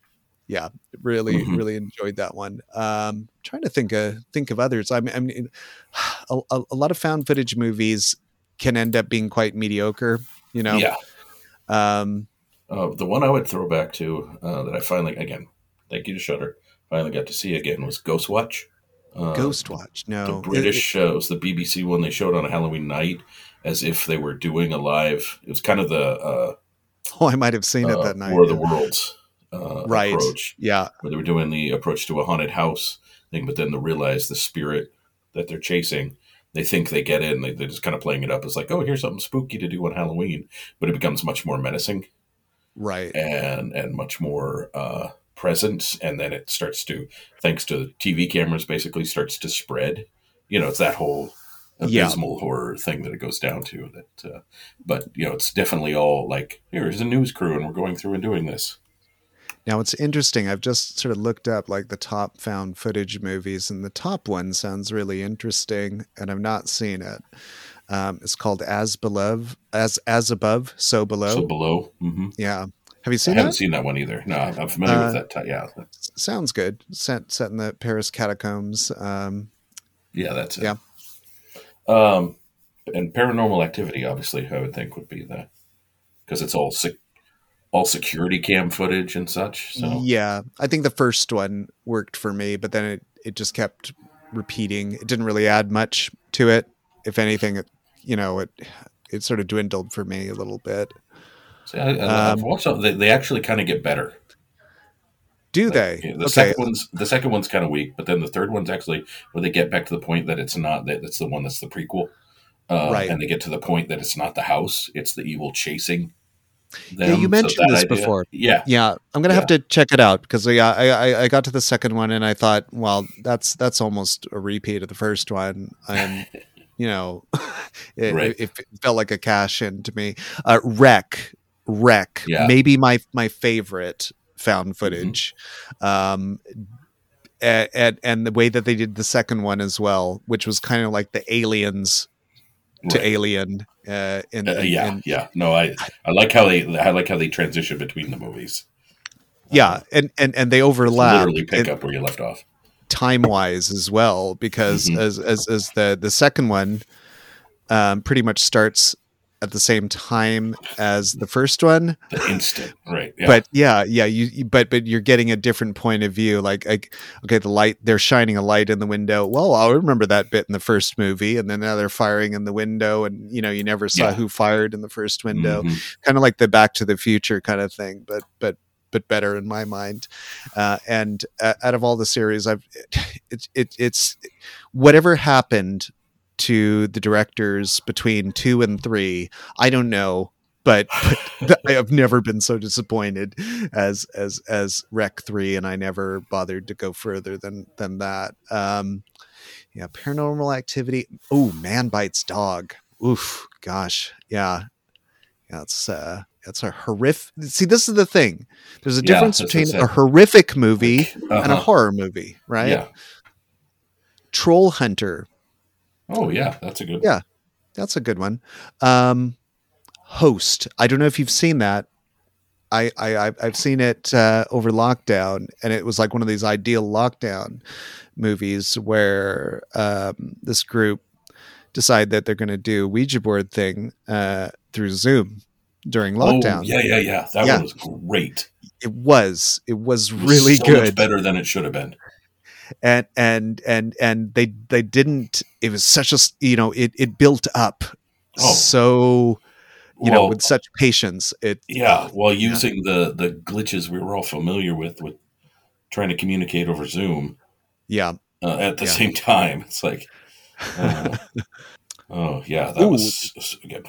yeah, really, Mhm. really enjoyed that one. Um, trying to think of think of others. I mean, I mean, a, a, lot of found footage movies can end up being quite mediocre. You know, yeah. um, Uh, the one I would throw back to uh, that I finally, again, thank you to Shudder, finally got to see again was Ghost Watch. Uh, Ghost Watch. No, The British, uh, it was the BBC one they showed on a Halloween night as if they were doing a live. It was kind of the uh, oh, I might have seen it uh, that night. War of the. Worlds uh, Right. approach, Yeah, where they were doing the approach to a haunted house thing, but then they realize the spirit that they're chasing. They think they get in. They, they're just kind of playing it up as like, oh, here's something spooky to do on Halloween, but it becomes much more menacing. right. and and much more uh, present, and then it starts to, thanks to TV cameras, basically starts to spread. You know, it's that whole Yeah. abysmal horror thing that it goes down to. That, uh, but you know, it's definitely all like, here's a news crew, and we're going through and doing this. Now it's interesting. I've just sort of looked up like the top found footage movies, and the top one sounds really interesting, and I've not seen it. Um, it's called As Below, as as above, so below. So below, hmm yeah, have you seen? I seen haven't that? seen that one either. No, I'm familiar Uh, with that. T- yeah, Sounds good. Set set in the Paris catacombs. Um, yeah, that's it. Yeah. Um, and paranormal activity, obviously, I would think would be the because it's all sec- all security cam footage and such. So Yeah, I think the first one worked for me, but then it it just kept repeating. It didn't really add much to it. If anything, it you know it it sort of dwindled for me a little bit. See, I, I, I've Um, watched them. They, they actually kind of get better. Do they? yeah, The okay. second one's the second one's kind of weak, but then the third one's actually where they get back to the point that it's not that it's the one that's the prequel, uh, Right. And they get to the point that it's not the house; it's the evil chasing. Them. Yeah, you mentioned that this idea- before. Yeah, Yeah, I'm gonna have to check it out because yeah, I, I I got to the second one and I thought, well, that's that's almost a repeat of the first one, and you know, it, Right. it, it felt like a cash in to me. Uh, REC, REC, Yeah. maybe my my favorite found Mm-hmm. footage. Um, and, and and the way that they did the second one as well, which was kind of like the aliens to alien. Uh, in, Uh, yeah, in- yeah. No, I I like how they I like how they transition between the movies. yeah, and and and they overlap literally pick up where you left off. time wise as well because Mhm. as as as the the second one um, pretty much starts at the same time as the first one The instant, right? Yeah. but yeah yeah you, but but you're getting a different point of view like, like okay the light they're shining a light in the window well i remember that bit in the first movie and then now they're firing in the window and you know you never saw Yeah. who fired in the first window Mhm. kind of like the back to the future kind of thing but but but better in my mind uh, and uh, out of all the series i've it, it it's whatever happened to the directors between two and three. I don't know but, but i have never been so disappointed as as as rec 3 and i never bothered to go further than than that. Um yeah paranormal activity oh man bites dog. Oof gosh yeah. Yeah it's uh it's a horrific see this is the thing. There's a difference that's I between a horrific movie and a Uh-huh. horror movie right? Yeah. troll hunter Oh yeah, that's a good. Yeah. that's a good one um host i don't know if you've seen that i i I've- seen it uh over lockdown and it was like one of these ideal lockdown movies where um this group decide that they're going to do a ouija board thing uh through zoom during lockdown Oh, yeah, yeah, yeah. That Yeah. one was great. it was it was It was really so good Much better than it should have been. And and and and they they didn't it was such a you know it it built up Oh. so you know with such patience it Yeah, while using the the glitches we were all familiar with with trying to communicate over Zoom yeah uh, at the Yeah. same time, it's like, uh, oh yeah, that Ooh. was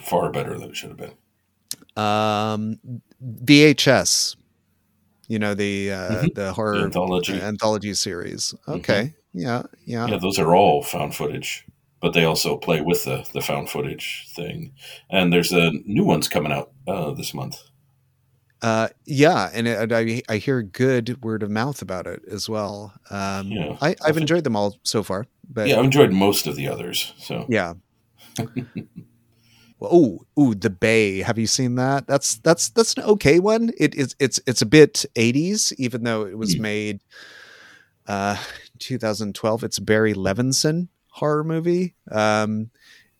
far better than it should have been. um vhs you know the uh Mhm. the horror Anthology. anthology series okay yeah yeah Yeah, those are all found footage, but they also play with the the found footage thing. And there's a new one's coming out uh, this month. uh yeah and it, I, I hear good word of mouth about it as well um Yeah, I, i've enjoyed them all so far but yeah, I've enjoyed most of the others. So Yeah. oh, ooh, the Bay. Have you seen that? That's that's that's an okay one. It is it's it's a bit 80s, even though it was Hmm. made uh 2012. It's Barry Levinson horror movie. Um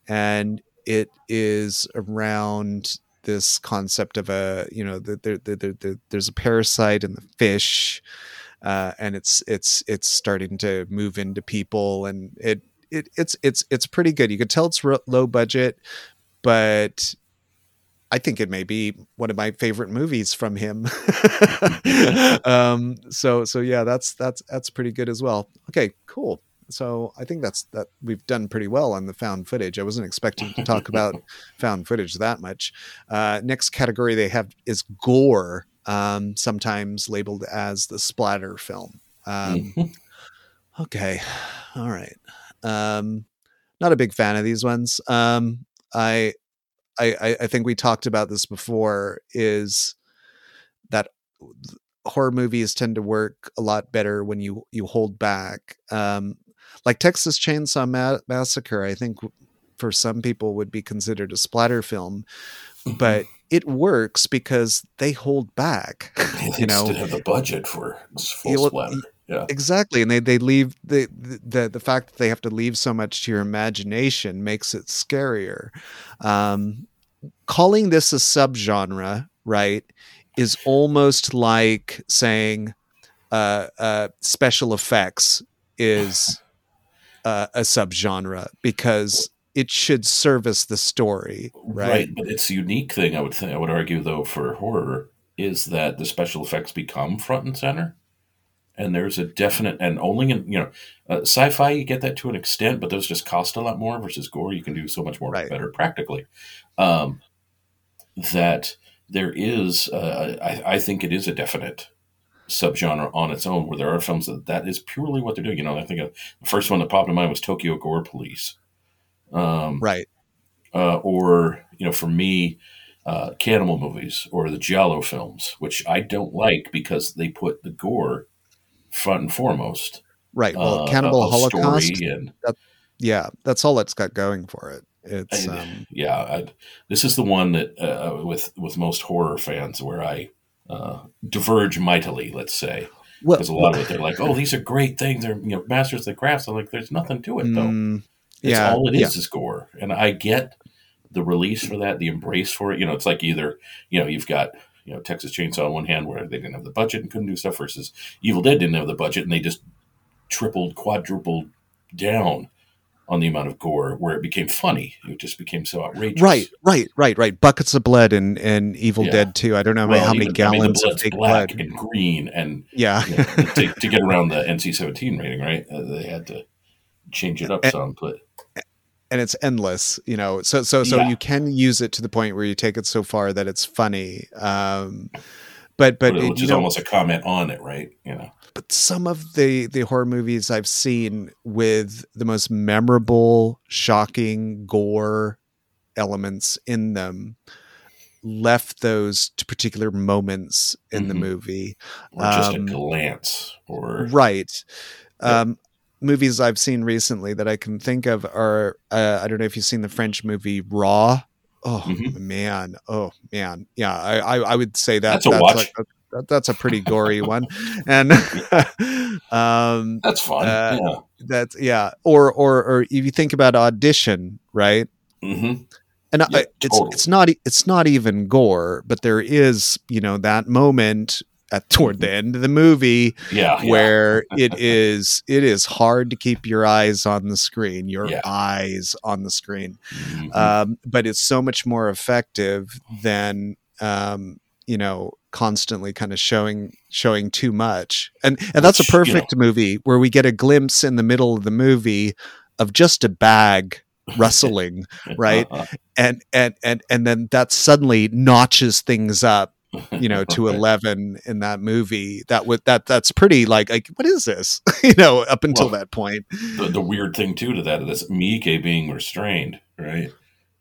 and it is around this concept of a you know the, the, the, the, the, there's a parasite in the fish uh, and it's it's it's starting to move into people and it, it it's it's it's pretty good you could tell it's ro- low budget but i think it may be one of my favorite movies from him. Um so so yeah that's that's that's pretty good as well. Okay cool. So i think that's that we've done pretty well on the found footage. I wasn't expecting to talk about found footage that much. Uh next category they have is gore um sometimes labeled as the splatter film. Um okay all right. Um not a big fan of these ones. Um i i I- think we talked about this before is that horror movies tend to work a lot better when you you hold back um like texas chainsaw Ma- massacre i think for some people would be considered a splatter film but it works because they hold back they you know didn't have the budget for full well, splatter. Yeah, exactly and they they leave the, the the fact that they have to leave so much to your imagination makes it scarier. Um calling this a subgenre right is almost like saying uh uh special effects is uh, a subgenre because it should service the story right. right, But its a unique thing, I would think, I would argue though, for horror is that the special effects become front and center, and there's a definite and only in you know uh, sci-fi you get that to an extent, but those just cost a lot more versus gore. You can do so much more Right. better practically. Um, that there is, uh, I, I think it is a definite subgenre on its own where there are films that that is purely what they're doing. You know, I think uh, the first one that popped in mind was Tokyo Gore Police. Um, right uh, or you know, for me, uh, cannibal movies or the Giallo films, which I don't like because they put the gore front and foremost. right well uh, cannibal of holocaust story and yeah that's all it's got going for it it's I- um yeah, I, this is the one that uh, with with most horror fans where I uh, diverge mightily. Let's say Well, because a lot of it they're like, oh, these are great things. They're you know masters of the crafts. I'm like, there's nothing to it though. mm, It's yeah, all it is yeah. is gore, and I get the release for that, the embrace for it. You know, it's like either you know you've got you know Texas Chainsaw on one hand where they didn't have the budget and couldn't do stuff versus Evil Dead didn't have the budget and they just tripled, quadrupled down on the amount of gore where it became funny. It just became so outrageous. Right, right, right, right. Buckets of blood and and Evil Yeah. Dead too. I don't know Well, how many even- I mean, gallons of fake black blood. and green and Yeah, you know, to, to get around the NC-17 rating, right? Uh, they had to change it up And- some, but and it's endless. You know, so so so Yeah. you can use it to the point where you take it so far that it's funny. Um, but but it- which you is know, almost a comment on it, right? You know, but some of the the horror movies I've seen with the most memorable, shocking gore elements in them left those to particular moments in the Mhm. movie. or just Um, a glance, or Right. Yeah. Um, movies I've seen recently that I can think of are uh, I don't know if you've seen the French movie Raw. Oh Mhm. man, oh man, yeah. I, I I would say that That's a watch. like that, that's a pretty gory one, and um, that's fun. uh, yeah. that's yeah. Or or or if you think about audition, right? hmm and I, it's totally. it's not it's not even gore, but there is you know that moment at toward the end of the movie Yeah. yeah. where it is it is hard to keep your eyes on the screen, your Yeah. eyes on the screen, Mhm. um, but it's so much more effective than um, you know constantly kind of showing showing too much, and and that's a Which, you know- perfect movie where we get a glimpse in the middle of the movie of just a bag rustling right? and and and and then that suddenly notches things up you know to 11 in that movie that would that that's pretty like like what is this you know up until Well, that point the, the weird thing too to that is Miike being restrained, right?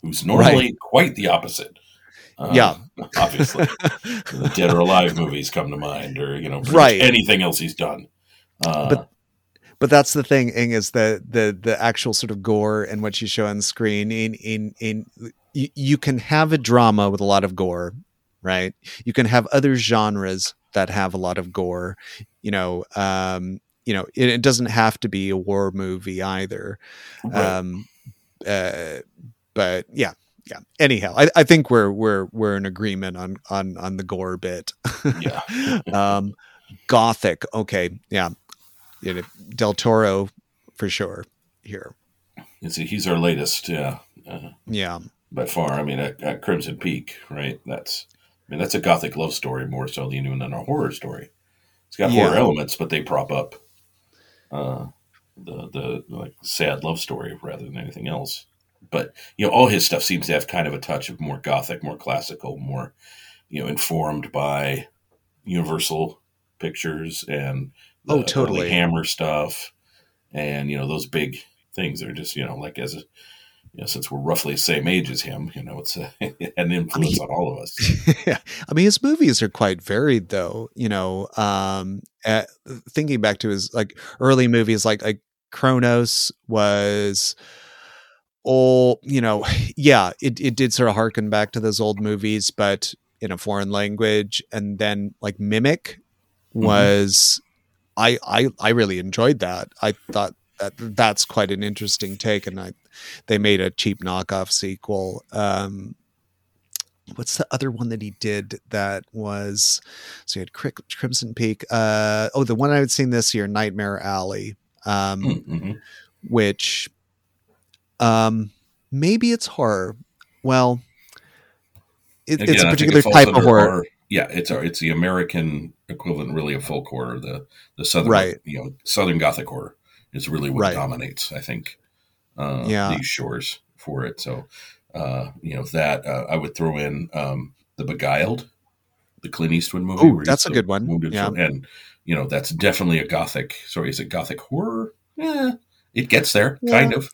Who's normally quite the opposite. Uh, Yeah. obviously, the Dead or Alive movies come to mind, or you know, Right. anything else he's done. Uh, But- but that's the thing Ing, is the the the actual sort of gore and what you show on screen in in in you, you can have a drama with a lot of gore right you can have other genres that have a lot of gore you know um you know it, it doesn't have to be a war movie either right. um uh but yeah yeah anyhow I, I think we're we're we're in agreement on on on the gore bit Yeah. um gothic okay yeah you know, del toro for sure here It's- he's our latest, yeah, uh, yeah by far. I mean, at, at Crimson Peak, right? That's, I mean, that's a gothic love story more so than even a horror story. It's got horror elements, but they prop up uh, the the like sad love story rather than anything else. But you know, all his stuff seems to have kind of a touch of more gothic, more classical, more you know, informed by Universal Pictures and the Oh, totally. Hammer stuff, and you know those big things are just you know like as a you know, since we're roughly the same age as him, you know, it's a, an influence on all of us. yeah. I mean, his movies are quite varied, though. You know, um, uh, thinking back to his like early movies, like like Cronos was all you know. Yeah, it it did sort of harken back to those old movies, but in a foreign language. And then like Mimic was, I I I really enjoyed that. I thought that that's quite an interesting take, and I they made a cheap knockoff sequel. Um, what's the other one that he did that was so he had Cri- Crimson Peak. Uh, oh, the one I had seen this year, Nightmare Alley, um, Mm-hmm. which um, maybe it's horror. Well, it, it's a particular type of horror. Yeah, it's our, it's the American equivalent, really, of folk horror. The the southern, Right. you know, southern Gothic horror is really what Right. dominates. I think, uh, Yeah. these shores for it. So, uh, you know, that uh, I would throw in um, the Beguiled, the Clint Eastwood movie. Ooh, that's a good one. Yeah. and you know that's definitely a Gothic. Sorry, is it Gothic horror? Yeah, it gets there, Yeah. kind of.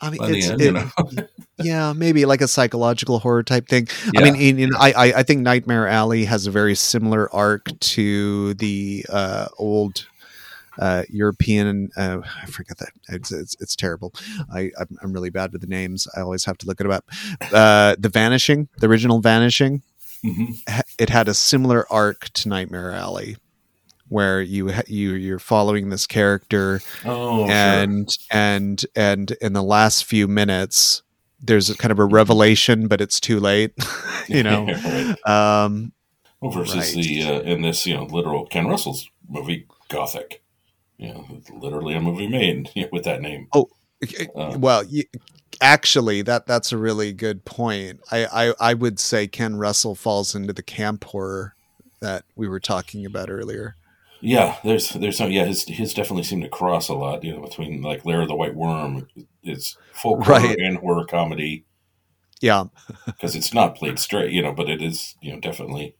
I mean, it's, end, it- you know. yeah, maybe like a psychological horror type thing. I mean, in, in, I, I I think Nightmare Alley has a very similar arc to the uh, old uh, European. Uh, I forget that it's, it's it's terrible. I I'm, I'm really bad with the names. I always have to look it up. Uh, the Vanishing, the original Vanishing. Mhm. it had a similar arc to Nightmare Alley, where you you you're following this character Oh, and and and in the last few minutes there's a kind of a revelation but it's too late you know um Well, versus Right. the uh, in this you know literal Ken Russell's movie Gothic, you know, literally a movie made with that name. Uh, well y actually that that's a really good point I, I i would say ken russell falls into the camp horror that we were talking about earlier Yeah, there's there's some yeah his his definitely seemed to cross a lot you know between like Lair of the White Worm it's horror Right. and horror comedy yeah because it's not played straight you know but it is you know definitely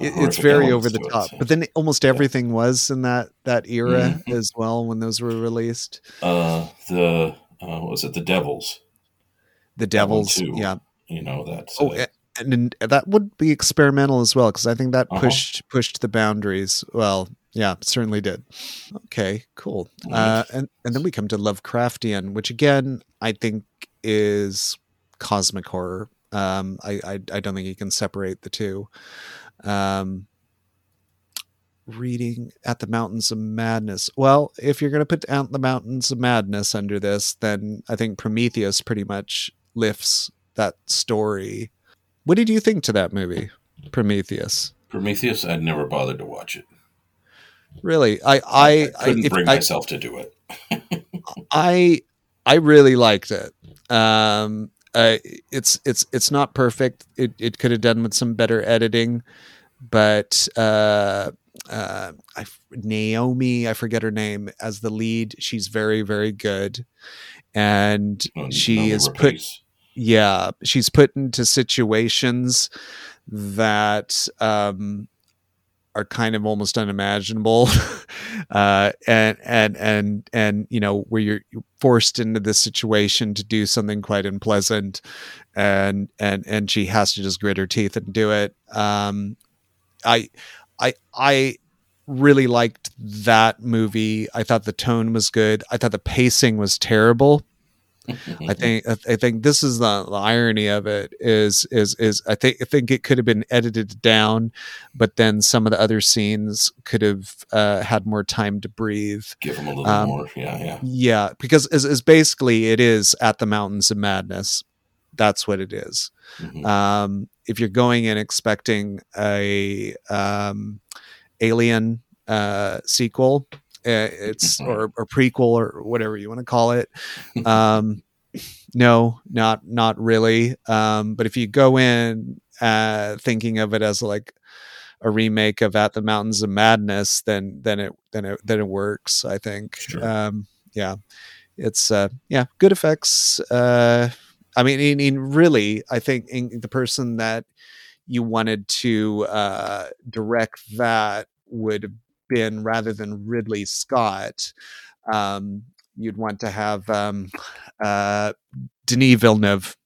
it, it's very over the it, top but then almost everything was in that that era Mhm. as well when those were released uh the uh, what was it the Devils the devils too. yeah you know that's Oh, uh, and, and that would be experimental as well because I think that Uh-huh. pushed pushed the boundaries. Well, yeah, certainly did. Okay, cool. Uh, and and then we come to Lovecraftian, which again I think is cosmic horror. Um, I, I I don't think you can separate the two. Um, reading at the mountains of madness. Well if you're going to put out the mountains of madness under this then i think prometheus pretty much lifts that story. What did you think to that movie prometheus? Prometheus I'd never bothered to watch it. Really? I i I, couldn't if bring I, myself to do it. I I really liked it. Um, uh, it's it's it's not perfect. It it could have done with some better editing, but uh, uh, I, Naomi, I forget her name, as the lead, she's very very good, and When she is put yeah she's put into situations that um are kind of almost unimaginable. Uh and and and and you know where you're forced into this situation to do something quite unpleasant and and and she has to just grit her teeth and do it. Um i i i really liked that movie. I thought the tone was good. I thought the pacing was terrible I think I think this is the, the irony of it is is is I think I think it could have been edited down, but then some of the other scenes could have uh, had more time to breathe. give them a little Um, more yeah yeah Yeah, because is is basically it is at the mountains of madness. That's what it is. Mhm. Um, if you're going in expecting a um, alien uh, sequel, it's or, or prequel or whatever you want to call it. Um, no, not not really. Um, but if you go in uh, thinking of it as like a remake of At the Mountains of Madness, then then it then it then it works. I think. Sure. Um, yeah, it's uh, yeah, good effects. Uh, I mean, in, in really, I think in, the person that you wanted to uh, direct that would been rather than Ridley Scott. Um, you'd want to have um, uh, Denis Villeneuve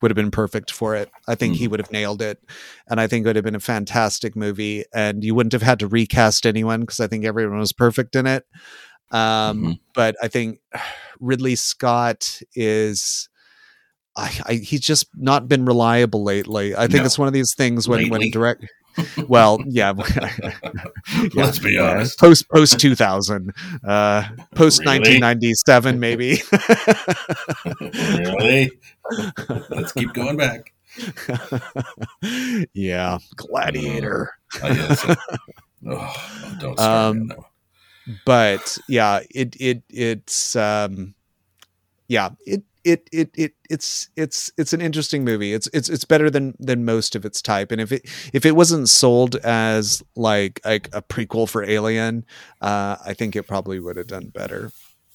would have been perfect for it. I think he would have nailed it, and I think it would have been a fantastic movie. And you wouldn't have had to recast anyone because I think everyone was perfect in it. Um, Mhm. But I think Ridley Scott is. I, I, he's just not been reliable lately. I think No. it's one of these things when when Lately? direct. Well, yeah, let's be honest Post post two thousand, uh, post nineteen ninety seven, maybe. really let's keep going back yeah, Gladiator. I guess. oh, don't start Um. But yeah, it it it's um, yeah, it it it it it's it's it's an interesting movie. It's it's it's better than than most of its type. And if it if it wasn't sold as like like a prequel for Alien, uh, I think it probably would have done better.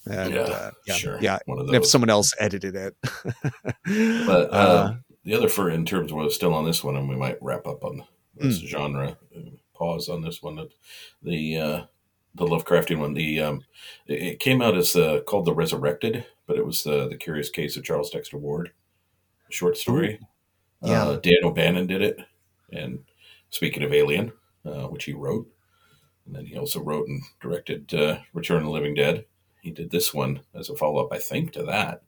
And, yeah, uh, yeah, sure. yeah. One of And if someone else edited it, But uh, Uh, the other for in terms of still on this one, and we might wrap up on this Hmm. genre. uh, Pause on this one. that The uh, the Lovecraftian one. The um, it, it came out as uh, called the Resurrected, but it was the the Curious Case of Charles Dexter Ward, a short story. Yeah. Uh, Dan O'Bannon did it, and speaking of Alien, uh, which he wrote, and then he also wrote and directed uh, Return of the Living Dead. He did this one as a follow up, I think, to that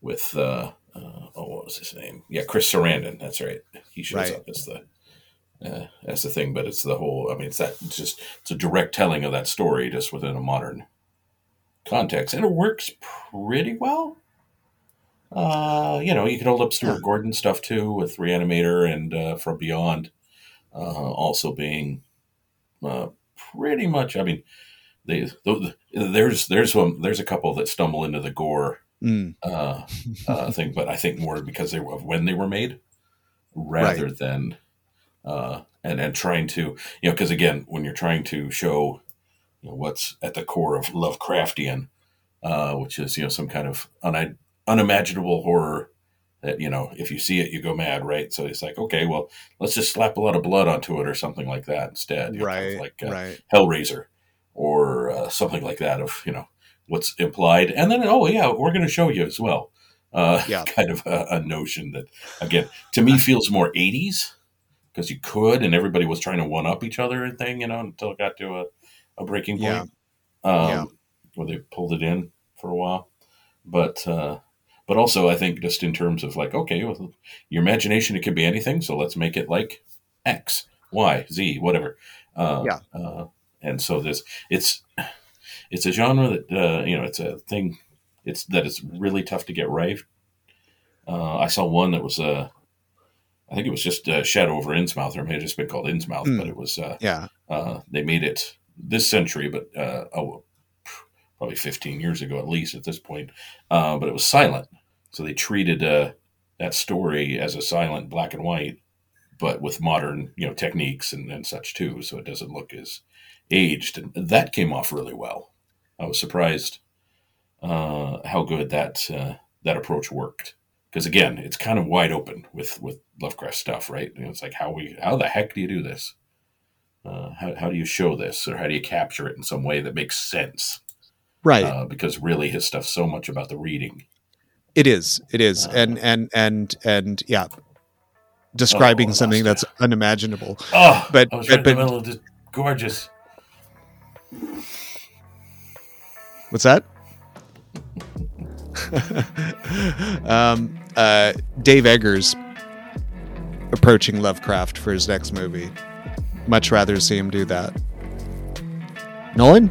with uh, uh, oh, what was was his name? Yeah, Chris Sarandon. That's right. He shows Right. up as the uh, as the thing, but it's the whole. I mean, it's that. It's just it's a direct telling of that story, just within a modern context, and it works pretty well. Uh, you know, you can hold up Stuart Yeah. Gordon stuff too with Reanimator and uh, From Beyond, uh, also being uh, pretty much. I mean, they th- there's there's one there's a couple that stumble into the gore Mm, uh, uh, thing, but I think more because they of when they were made, rather than uh, and and trying to you know because again when you're trying to show you know, what's at the core of Lovecraftian, uh, which is you know some kind of un- unimaginable horror that you know if you see it you go mad, right? So it's like okay, well let's just slap a lot of blood onto it or something like that instead, you know, kind of right, like uh, right. Hellraiser or uh, something like that of you know what's implied, and then oh yeah, we're going to show you as well. Uh, Yeah. kind of a, a notion that again to me feels more '80s because you could, and everybody was trying to one up each other and thing, you know, until it got to a, a breaking Yeah. point. Um, Yeah. where they pulled it in for a while, but uh, but also I think just in terms of like okay, well, your imagination it can be anything, so let's make it like X, Y, Z, whatever. Uh, Yeah. Uh, and so this it's it's a genre that uh, you know it's a thing it's that it's really tough to get right. Uh, I saw one that was uh, I think it was just uh, Shadow over Innsmouth, or it may have just been called Innsmouth, Mm. but it was uh, Yeah. uh, they made it this century, but uh, oh, probably 15 years ago at least at this point. Uh, but it was silent, so they treated uh, that story as a silent black and white, but with modern you know techniques and, and such too, so it doesn't look as aged. And that came off really well. I was surprised uh, how good that uh, that approach worked. Because again, it's kind of wide open with with Lovecraft stuff, right? You know, it's like how we how the heck do you do this? Uh, how, how do you show this or how do you capture it in some way that makes sense Right. uh, because really his stuff's so much about the reading It is. It is. Uh, and and and and yeah. Describing Oh, something that's unimaginable. oh But- i was but- right in the middle of this gorgeous What's that? um, uh, Dave Eggers approaching Lovecraft for his next movie. Much rather see him do that. Nolan?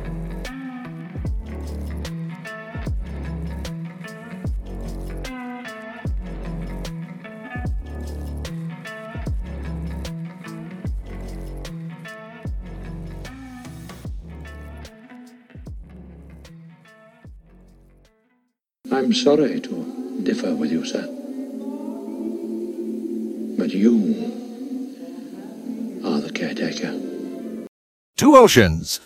I'm sorry to differ with you, sir. But you are the caretaker. Two Oceans,